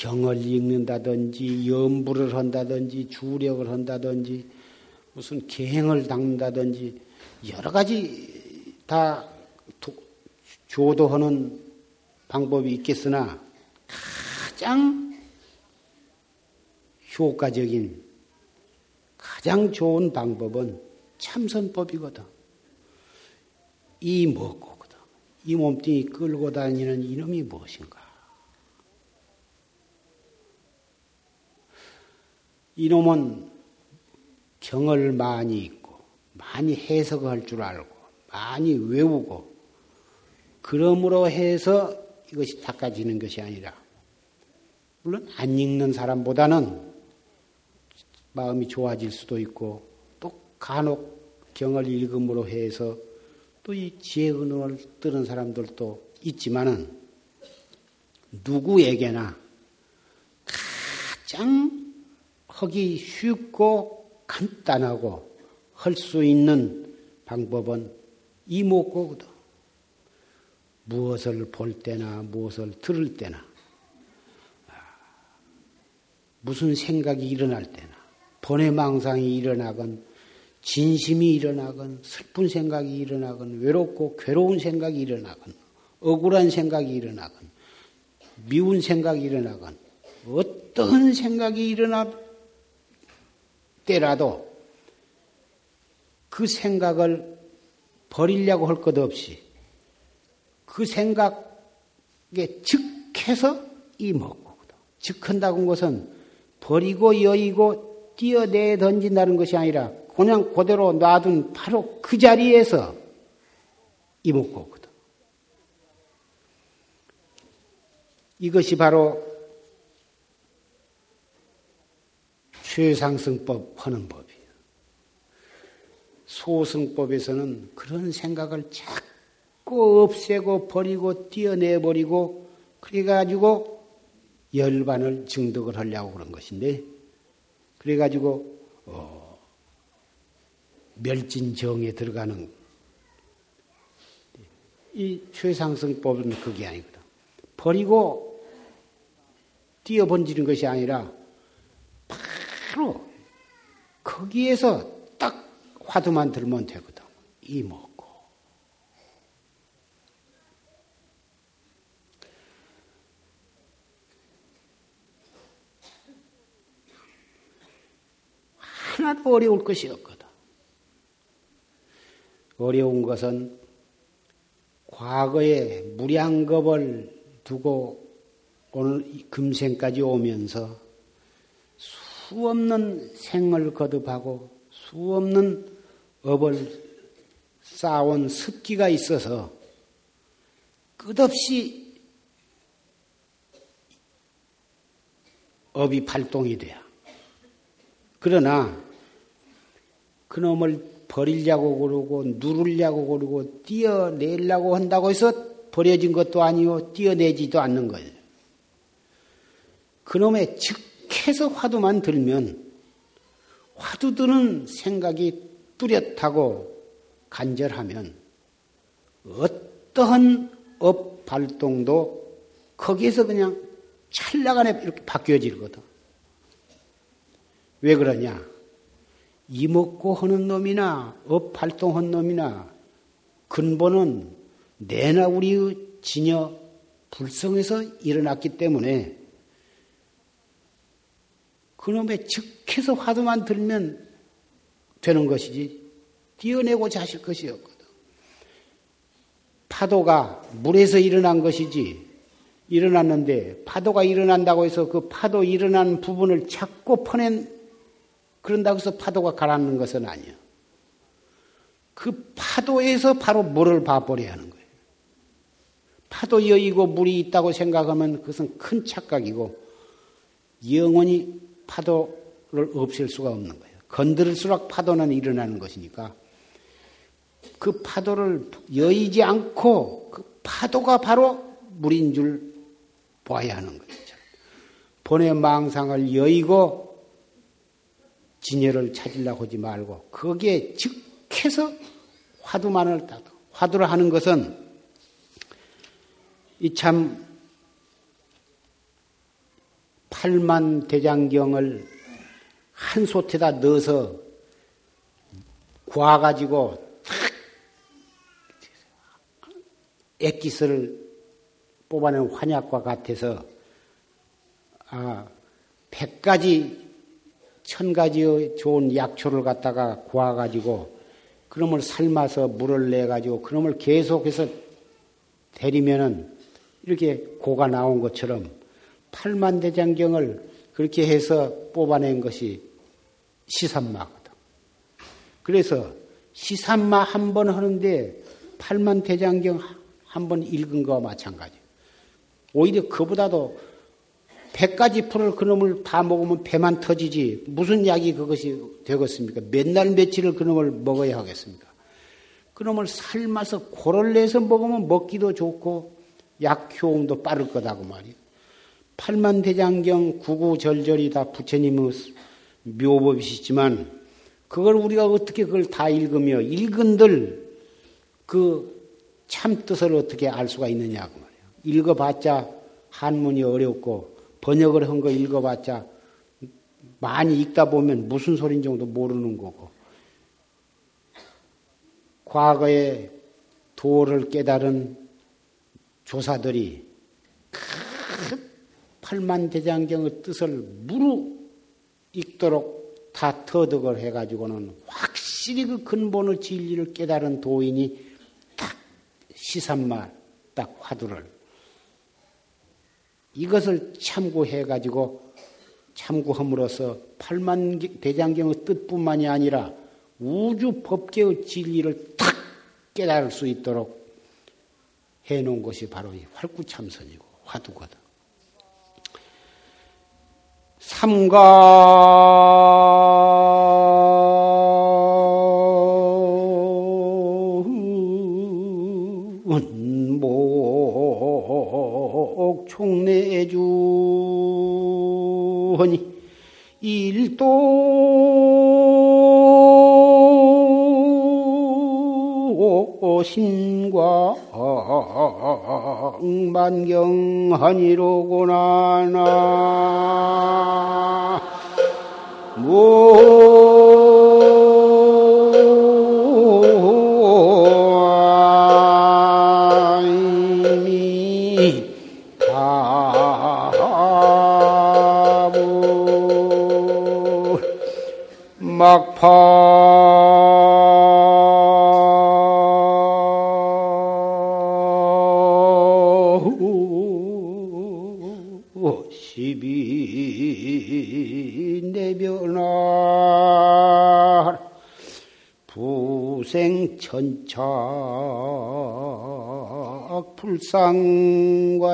경을 읽는다든지 염불을 한다든지 주력을 한다든지 무슨 계행을 닦는다든지 여러 가지 다 조도하는 방법이 있겠으나 가장 효과적인 가장 좋은 방법은 참선법이거든. 이 뭐고거든. 이 몸뚱이 끌고 다니는 이놈이 무엇인가? 이놈은 경을 많이 읽고 많이 해석할 줄 알고 많이 외우고 그러므로 해서 이것이 닦아지는 것이 아니라 물론 안 읽는 사람보다는 마음이 좋아질 수도 있고 또 간혹 경을 읽음으로 해서 또 이 지혜 은을 뜨는 사람들도 있지만은 누구에게나 가장 하기 쉽고 간단하고 할 수 있는 방법은 이목고거든. 무엇을 볼 때나 무엇을 들을 때나 무슨 생각이 일어날 때나 번외망상이 일어나건 진심이 일어나건 슬픈 생각이 일어나건 외롭고 괴로운 생각이 일어나건 억울한 생각이 일어나건 미운 생각이 일어나건 어떤 생각이 일어나 때라도 그 생각을 버리려고 할 것 없이 그 생각에 즉해서 이먹고거든. 즉한다는 것은 버리고 여의고 뛰어내 던진다는 것이 아니라 그냥 그대로 놔둔 바로 그 자리에서 이목고거든. 이것이 바로 최상승법 하는 법이에요. 소승법에서는 그런 생각을 자꾸 없애고 버리고 띄어내버리고 그래가지고 열반을 증득을 하려고 그런 것인데 그래가지고 어, 멸진정에 들어가는 이 최상승법은 그게 아니거든. 버리고 뛰어번지는 것이 아니라 바로 거기에서 딱 화두만 들면 되거든. 이 먹고. 하나도 어려울 것이 없거든. 어려운 것은 과거에 무량겁을 두고 오늘 금생까지 오면서 수 없는 생을 거듭하고 수 없는 업을 쌓아온 습기가 있어서 끝없이 업이 발동이 돼요. 그러나 그놈을 버리려고 그러고 누르려고 그러고 띄어내려고 한다고 해서 버려진 것도 아니고 띄어내지도 않는 거예요. 그놈의 즉 계속해서 화두만 들면 화두 드는 생각이 뚜렷하고 간절하면 어떠한 업 발동도 거기에서 그냥 찰나간에 이렇게 바뀌어지거든. 왜 그러냐? 이뭣고 하는 놈이나 업 활동한 놈이나 근본은 내나 우리의 진여 불성에서 일어났기 때문에 그놈에 즉해서 화두만 들면 되는 것이지 띄어내고자 하실 것이 없거든. 파도가 물에서 일어난 것이지 일어났는데 파도가 일어난다고 해서 그 파도 일어난 부분을 찾고 퍼낸 그런다고 해서 파도가 가라앉는 것은 아니에요. 그 파도에서 바로 물을 봐버려야 하는 거예요. 파도 여의고 물이 있다고 생각하면 그것은 큰 착각이고 영원히 파도를 없앨 수가 없는 거예요. 건드릴수록 파도는 일어나는 것이니까 그 파도를 여의지 않고 그 파도가 바로 물인 줄 봐야 하는 거죠. 본의 망상을 여의고 진열을 찾으려고 하지 말고 거기에 즉해서 화두만을 따도 화두를 하는 것은 이 참 팔만 대장경을 한 솥에다 넣어서 구워가지고 액기스를 뽑아낸 환약과 같아서 아, 백 가지, 천 가지의 좋은 약초를 갖다가 구워가지고 그놈을 삶아서 물을 내가지고 그놈을 계속해서 데리면은 이렇게 고가 나온 것처럼 팔만대장경을 그렇게 해서 뽑아낸 것이 시산마거든. 그래서 시산마 한 번 하는데 팔만대장경 한 번 읽은 거와 마찬가지. 오히려 그보다도 백가지 풀을 그놈을 다 먹으면 배만 터지지 무슨 약이 그것이 되겠습니까? 맨날 며칠을 그놈을 먹어야 하겠습니까? 그놈을 삶아서 고를 내서 먹으면 먹기도 좋고 약 효험도 빠를 거다고 말이에요. 팔만대장경 구구절절이 다 부처님의 묘법이시지만 그걸 우리가 어떻게 그걸 다 읽으며 읽은들 그 참 뜻을 어떻게 알 수가 있느냐고 말이에요. 읽어봤자 한문이 어렵고 번역을 한 거 읽어봤자 많이 읽다 보면 무슨 소린 정도 모르는 거고 과거에 도를 깨달은 조사들이 큰 팔만 대장경의 뜻을 무르 읽도록 다 터득을 해가지고는 확실히 그 근본의 진리를 깨달은 도인이 딱 시산마 딱 화두를 이것을 참고해가지고 참고함으로써 팔만 대장경의 뜻뿐만이 아니라 우주 법계의 진리를 탁 깨달을 수 있도록 해놓은 것이 바로 이 활구참선이고 화두거든. 삼가원목 총내주하니 일도 신과 만경하니로구나 나 천착 불상관이니라나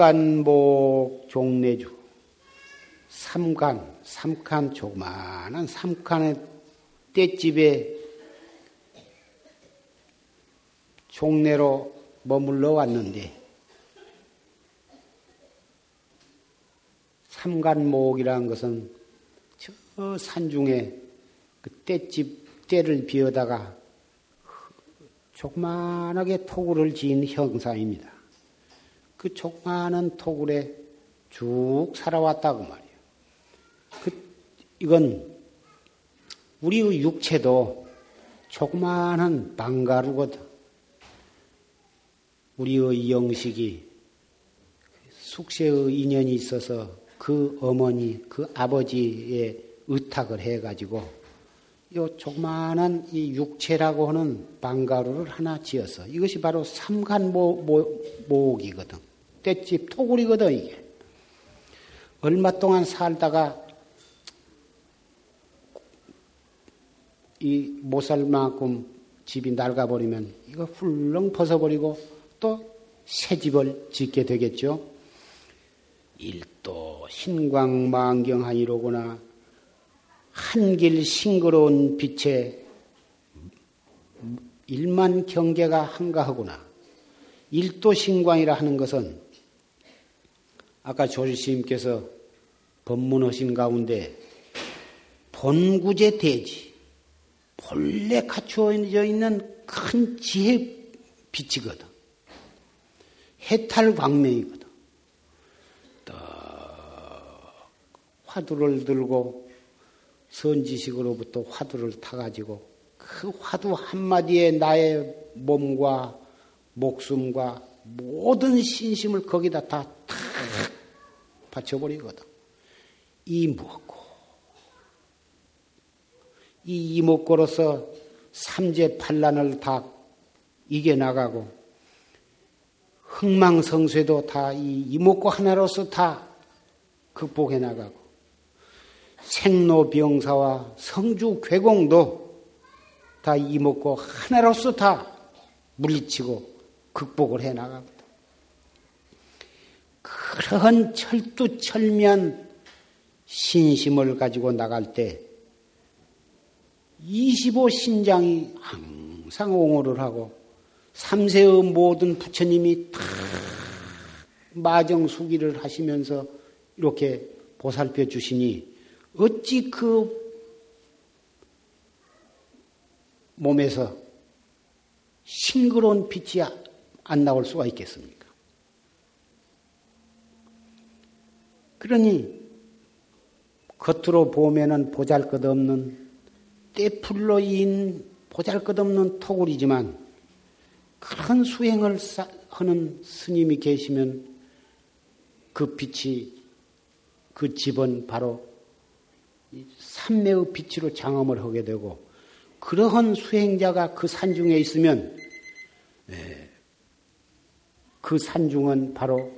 삼간복 종내주 삼간, 삼칸 조그마한 삼칸의 떼집에 종내로 머물러 왔는데 삼간목이라는 것은 저 산중에 그 떼집 떼를 비어다가 조그만하게 토굴을 지은 형상입니다. 그 조그마한 토굴에 쭉 살아왔다고 말이에요. 그, 이건 우리의 육체도 조그마한 방가루거든. 우리의 영식이 숙세의 인연이 있어서 그 어머니, 그 아버지의 의탁을 해가지고 요 조그마한 이 육체라고 하는 방가루를 하나 지어서 이것이 바로 삼간 모 모옥이거든. 떼집 토굴이거든 이게. 얼마 동안 살다가 이 못 살 만큼 집이 낡아버리면 이거 훌렁 벗어버리고 또 새 집을 짓게 되겠죠. 일도 신광망경하니로구나 한길 싱그러운 빛에 일만 경계가 한가하구나. 일도 신광이라 하는 것은 아까 조실스님께서 법문하신 가운데 본구제 대지 본래 갖추어져 있는 큰 지혜 빛이거든. 해탈 광명이거든. 또 화두를 들고 선지식으로부터 화두를 타가지고 그 화두 한마디에 나의 몸과 목숨과 모든 신심을 거기다 다 탁 바쳐버리거든. 이 무엇고 이 이목고로서 삼재 판란을 다 이겨나가고 흥망성쇠도 다 이 이목고 하나로서 다 극복해 나가고 생로병사와 성주 괴공도 다 이목고 하나로서 다 물리치고 극복을 해 나갑니다. 그러한 철두철미한 신심을 가지고 나갈 때 25신장이 항상 옹호를 하고 삼세의 모든 부처님이 다 마정수기를 하시면서 이렇게 보살펴 주시니 어찌 그 몸에서 싱그러운 빛이 안 나올 수가 있겠습니까? 그러니 겉으로 보면은 보잘 것 없는 떼풀로 인 보잘 것 없는 토굴이지만 큰 수행을 하는 스님이 계시면 그 빛이 그 집은 바로 삼매의 빛으로 장엄을 하게 되고 그러한 수행자가 그 산중에 있으면 예, 그 산중은 바로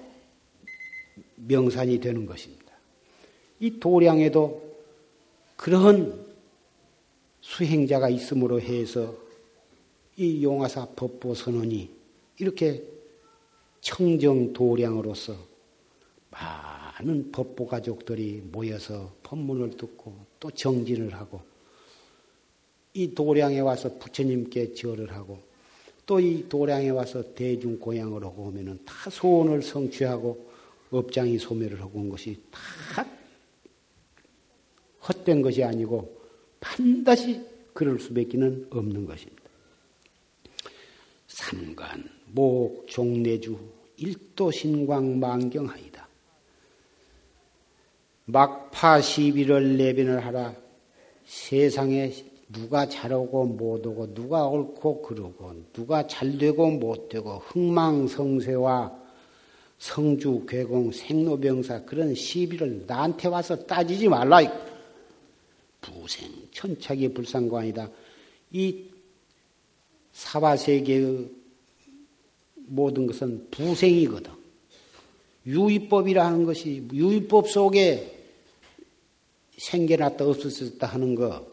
명산이 되는 것입니다. 이 도량에도 그러한 수행자가 있음으로 해서 이 용화사 법보 선언이 이렇게 청정 도량으로서 많은 법보 가족들이 모여서 법문을 듣고 또 정진을 하고 이 도량에 와서 부처님께 절을 하고 또 이 도량에 와서 대중 고향을 하고 오면은 다 소원을 성취하고 업장이 소멸을 하고 온 것이 다 헛된 것이 아니고 반드시 그럴 수밖에는 없는 것입니다. 삼관, 목, 종내주, 일도 신광 망경하이다. 막파 시비를 내변을 하라. 세상에 누가 잘하고 못하고 누가 옳고 그르고 누가 잘되고 못되고 흥망성쇠와 성주, 괴공, 생로병사 그런 시비를 나한테 와서 따지지 말라. 부생, 천착이 불상관이다. 이 사바세계의 모든 것은 부생이거든. 유의법이라 는 것이 유의법 속에 생겨났다 없어졌다 하는 거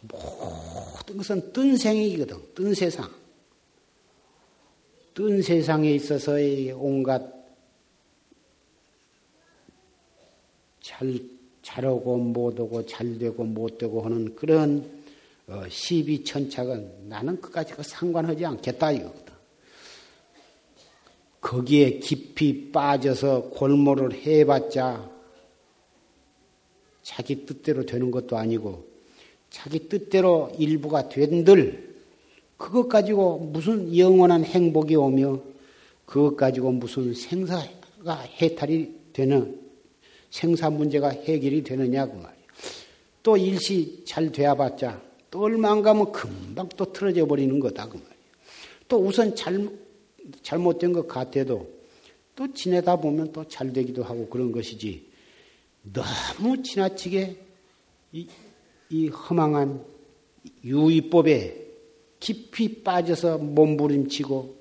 모든 것은 뜬 생이거든. 뜬 세상. 뜬 세상에 있어서의 온갖 잘, 잘하고 못하고 잘되고 못되고 하는 그런 어, 시비천착은 나는 끝까지 그 상관하지 않겠다 이거거든. 거기에 깊이 빠져서 골몰을 해봤자 자기 뜻대로 되는 것도 아니고 자기 뜻대로 일부가 된들 그것 가지고 무슨 영원한 행복이 오며 그것 가지고 무슨 생사가 해탈이 되는 생사 문제가 해결이 되느냐 그 말이에요. 또 일시 잘 되어봤자 또 얼마 안 가면 금방 또 틀어져 버리는 거다 그 말이에요. 또 우선 잘, 잘못된 것 같아도 또 지내다 보면 또 잘 되기도 하고 그런 것이지 너무 지나치게 이, 이 허망한 유의법에 깊이 빠져서 몸부림치고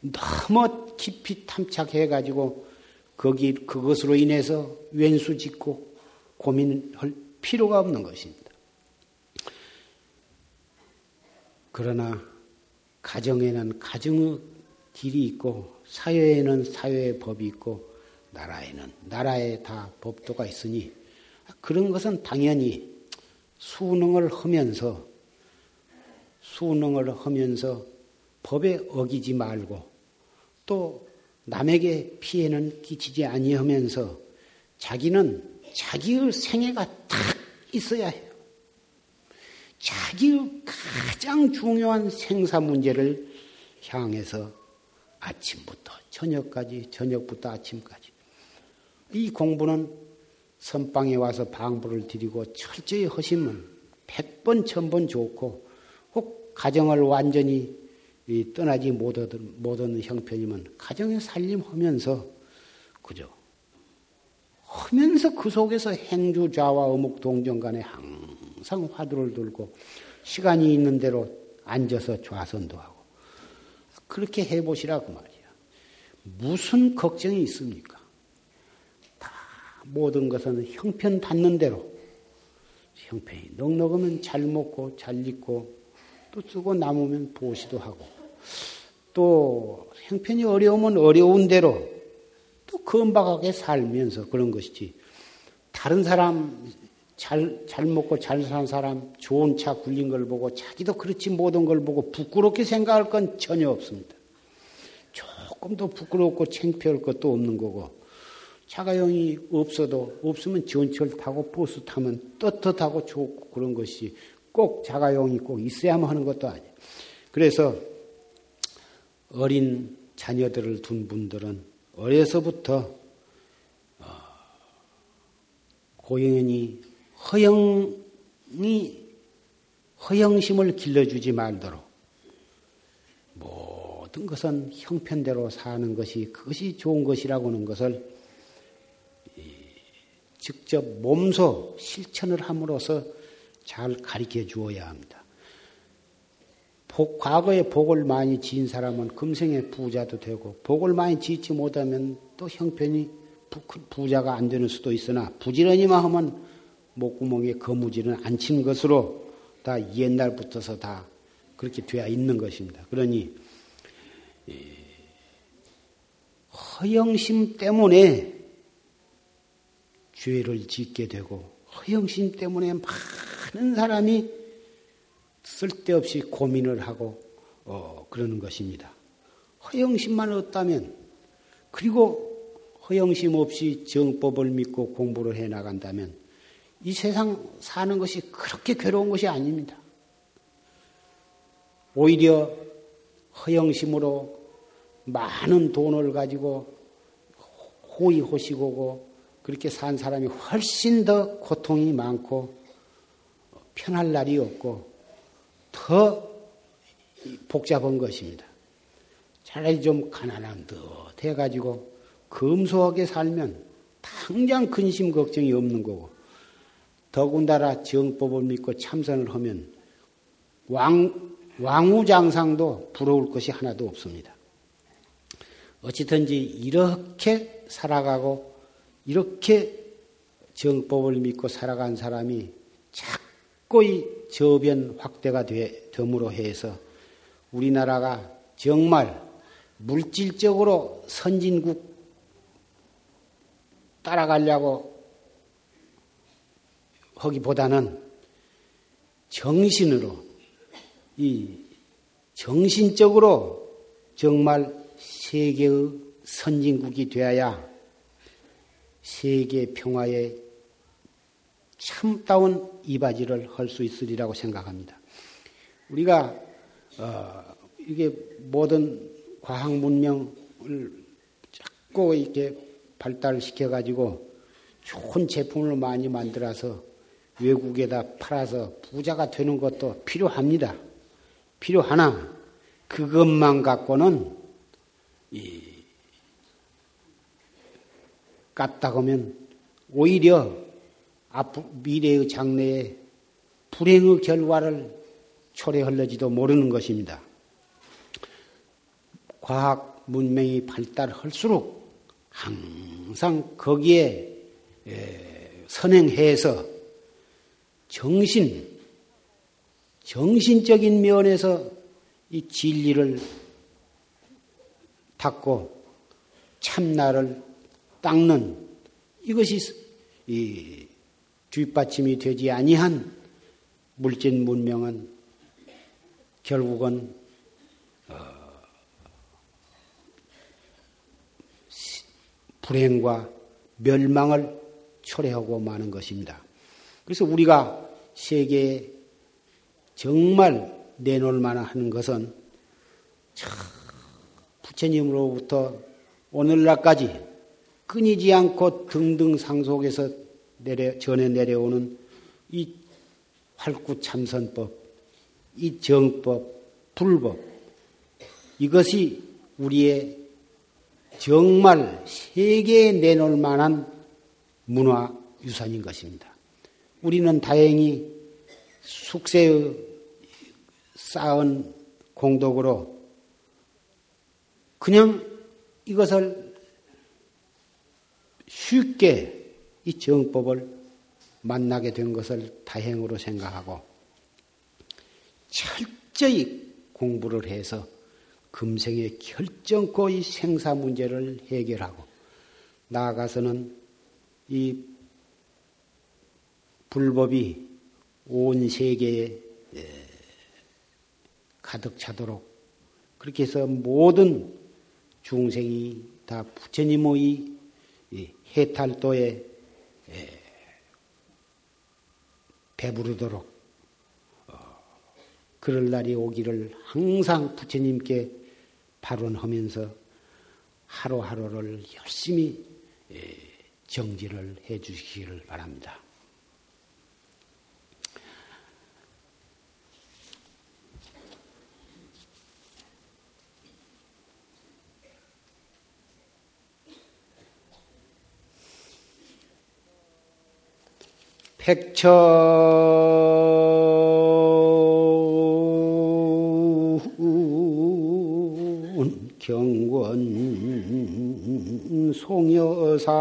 너무 깊이 탐착해가지고 거기 그것으로 인해서 왼수 짓고 고민할 필요가 없는 것입니다. 그러나 가정에는 가정의 길이 있고 사회에는 사회의 법이 있고 나라에는 나라의 다 법도가 있으니 그런 것은 당연히 수능을 하면서 수능을 하면서 법에 어기지 말고 또 남에게 피해는 끼치지 아니하면서 자기는 자기의 생애가 딱 있어야 해요. 자기의 가장 중요한 생사 문제를 향해서 아침부터 저녁까지, 저녁부터 아침까지. 이 공부는 선방에 와서 방부를 드리고 철저히 하시면 백번, 천 번 좋고 혹 가정을 완전히 떠나지 못하는 형편이면 가정에 살림하면서 그죠? 하면서 그 속에서 행주 좌와 어묵 동정 간에 항상 화두를 들고 시간이 있는 대로 앉아서 좌선도 하고 그렇게 해보시라고 그 말이야. 무슨 걱정이 있습니까? 다 모든 것은 형편 받는 대로 형편이 넉넉하면 잘 먹고 잘 입고 또 쓰고 남으면 보시도 하고 또 형편이 어려우면 어려운 대로 또 건박하게 살면서 그런 것이지. 다른 사람 잘, 잘 먹고 잘 사는 사람 좋은 차 굴린 걸 보고 자기도 그렇지 못한 걸 보고 부끄럽게 생각할 건 전혀 없습니다. 조금도 부끄럽고 창피할 것도 없는 거고 자가용이 없어도 없으면 지원철 타고 버스 타면 떳떳하고 좋고 그런 것이 꼭 자가용이 꼭 있어야만 하는 것도 아니에요. 그래서 어린 자녀들을 둔 분들은 어려서부터 어, 고연히 허영이 허영심을 길러주지 말도록 모든 것은 형편대로 사는 것이 그것이 좋은 것이라고 하는 것을 직접 몸소 실천을 함으로써 잘 가르쳐 주어야 합니다. 복, 과거에 복을 많이 지은 사람은 금생에 부자도 되고 복을 많이 지지 못하면 또 형편이 부 자가 안 되는 수도 있으나 부지런히만 하면 목구멍에 거무지는 않친 것으로 다 옛날부터서 다 그렇게 되어 있는 것입니다. 그러니 허영심 때문에 죄를 짓게 되고 허영심 때문에 많은 사람이 쓸데없이 고민을 하고 어, 그러는 것입니다. 허영심만 없다면 그리고 허영심 없이 정법을 믿고 공부를 해 나간다면 이 세상 사는 것이 그렇게 괴로운 것이 아닙니다. 오히려 허영심으로 많은 돈을 가지고 호의호식하고 그렇게 산 사람이 훨씬 더 고통이 많고 편할 날이 없고 더 복잡한 것입니다. 차라리 좀 가난한 듯 해가지고 검소하게 살면 당장 근심 걱정이 없는 거고 더군다나 정법을 믿고 참선을 하면 왕, 왕우장상도 부러울 것이 하나도 없습니다. 어찌든지 이렇게 살아가고 이렇게 정법을 믿고 살아간 사람이 자꾸이 저변 확대가 됨으로 해서 우리나라가 정말 물질적으로 선진국 따라가려고 하기보다는 정신으로 이 정신적으로 정말 세계의 선진국이 되어야 세계 평화에 참다운 이바지를 할 수 있으리라고 생각합니다. 우리가 어, 이게 모든 과학 문명을 자꾸 이렇게 발달시켜 가지고 좋은 제품을 많이 만들어서 외국에다 팔아서 부자가 되는 것도 필요합니다. 필요하나 그것만 갖고는 이 깠다 면 오히려 앞 미래의 장래에 불행의 결과를 초래할려지도 모르는 것입니다. 과학 문명이 발달할수록 항상 거기에 선행해서 정신, 정신적인 면에서 이 진리를 닦고 참나를 닦는 이것이 이 뒷받침이 되지 아니한 물질 문명은 결국은 어, 불행과 멸망을 초래하고 마는 것입니다. 그래서 우리가 세계에 정말 내놓을 만한 것은 부처님으로부터 오늘날까지 끊이지 않고 등등 상속에서 내려, 전해 내려오는 이 활구참선법, 이 정법, 불법, 이것이 우리의 정말 세계에 내놓을 만한 문화 유산인 것입니다. 우리는 다행히 숙세의 쌓은 공덕으로 그냥 이것을 쉽게 이 정법을 만나게 된 것을 다행으로 생각하고 철저히 공부를 해서 금생에 결정코 이 생사 문제를 해결하고 나아가서는 이 불법이 온 세계에 가득 차도록 그렇게 해서 모든 중생이 다 부처님의 해탈도에 배부르도록 어, 그럴 날이 오기를 항상 부처님께 발언하면서 하루하루를 열심히 정지를 해 주시기를 바랍니다. 백천 경권 송여사.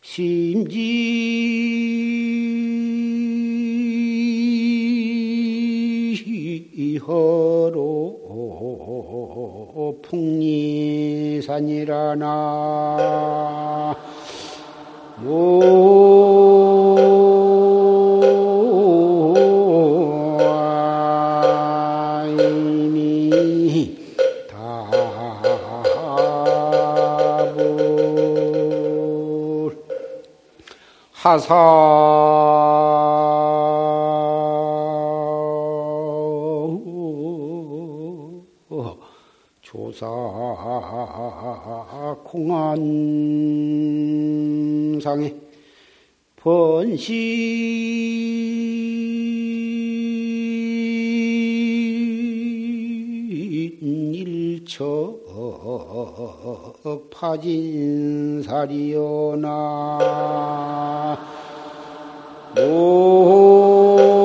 심지 허로 풍리산이라나 하사 공안상에 번시 일처 파진사리오나. 백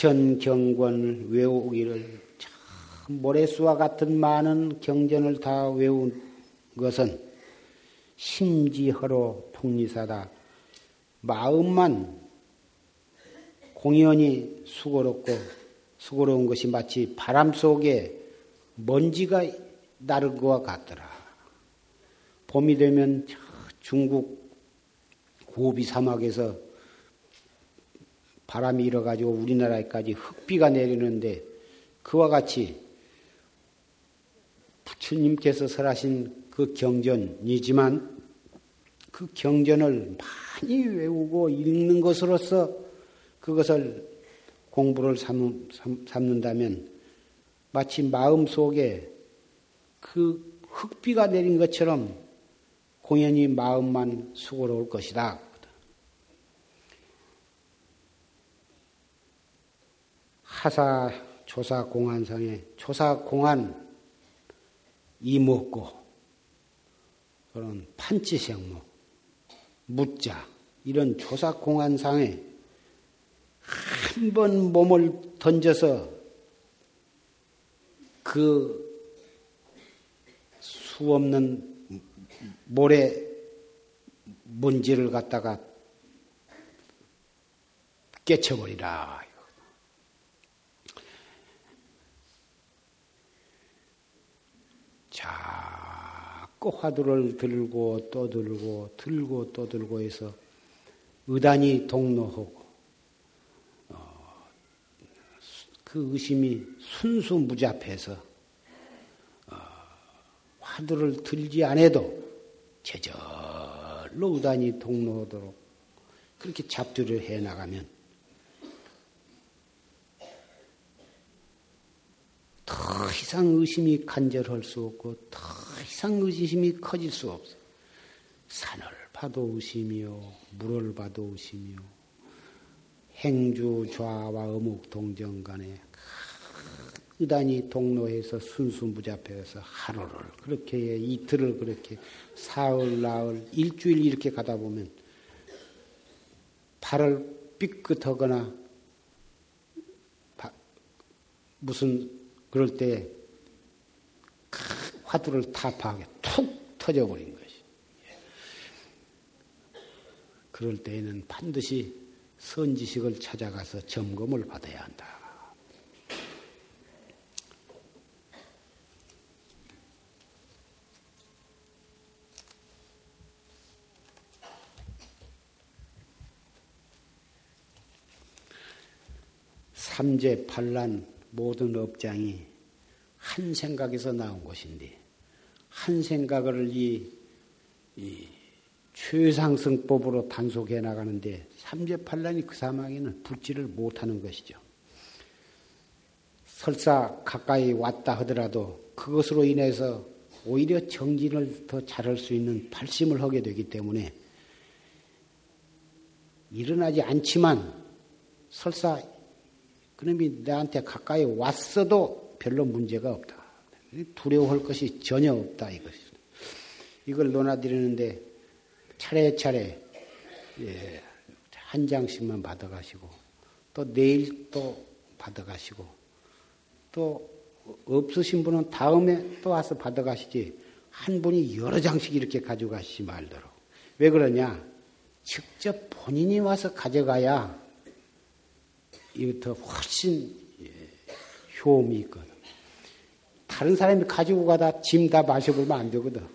천경권을 외우기를 참 모래수와 같은 많은 경전을 다 외운 것은 심지허로 풍리사다. 마음만 공연히 수고롭고 수고로운 것이 마치 바람 속에 먼지가 나를 것과 같더라. 봄이 되면 중국 고비 사막에서 바람이 일어가지고 우리나라에까지 흙비가 내리는데 그와 같이 부처님께서 설하신 그 경전이지만 그 경전을 많이 외우고 읽는 것으로서 그것을 공부를 삼는다면 마치 마음 속에 그 흙비가 내린 것처럼 공연히 마음만 수고로울 것이다. 하사 조사 공안상에 조사 공안 이먹고 그런 판치생목 묻자 이런 조사 공안상에 한 번 몸을 던져서 그 수 없는 모래 먼지를 갖다가 깨쳐버리라. 자꾸 화두를 들고 또 들고 들고 또 들고 해서 의단이 동로하고 어, 그 의심이 순수무잡해서 어, 화두를 들지 않아도 제절로 의단이 동로하도록 그렇게 잡두를 해 나가면 더 이상 의심이 간절할 수 없고 더 이상 의심이 커질 수 없어. 산을 봐도 의심이요, 물을 봐도 의심이요. 행주 좌와 어묵 동정 간에 의단이 동로해서 순수무잡해서 하루를 그렇게 이틀을 그렇게 사흘, 나흘, 일주일 이렇게 가다 보면 발을 삐끗하거나 무슨 그럴 때 화두를 타파하게 툭 터져버린 것이. 그럴 때에는 반드시 선지식을 찾아가서 점검을 받아야 한다. 삼재 반란 모든 업장이 한 생각에서 나온 것인데 한 생각을 이, 이 최상승법으로 단속해 나가는데 삼재팔란이 그 사망에는 붙지를 못하는 것이죠. 설사 가까이 왔다 하더라도 그것으로 인해서 오히려 정진을 더 잘할 수 있는 발심을 하게 되기 때문에 일어나지 않지만 설사 그놈이 나한테 가까이 왔어도 별로 문제가 없다. 두려워할 것이 전혀 없다 이것이. 이걸 논하드리는데 차례차례 예, 한 장씩만 받아가시고 또 내일 또 받아가시고 또 없으신 분은 다음에 또 와서 받아가시지 한 분이 여러 장씩 이렇게 가져가시지 말도록. 왜 그러냐? 직접 본인이 와서 가져가야 이부터 훨씬 예, 효험이 있거든. 다른 사람이 가지고 가다 짐 다 마셔보면 안 되거든.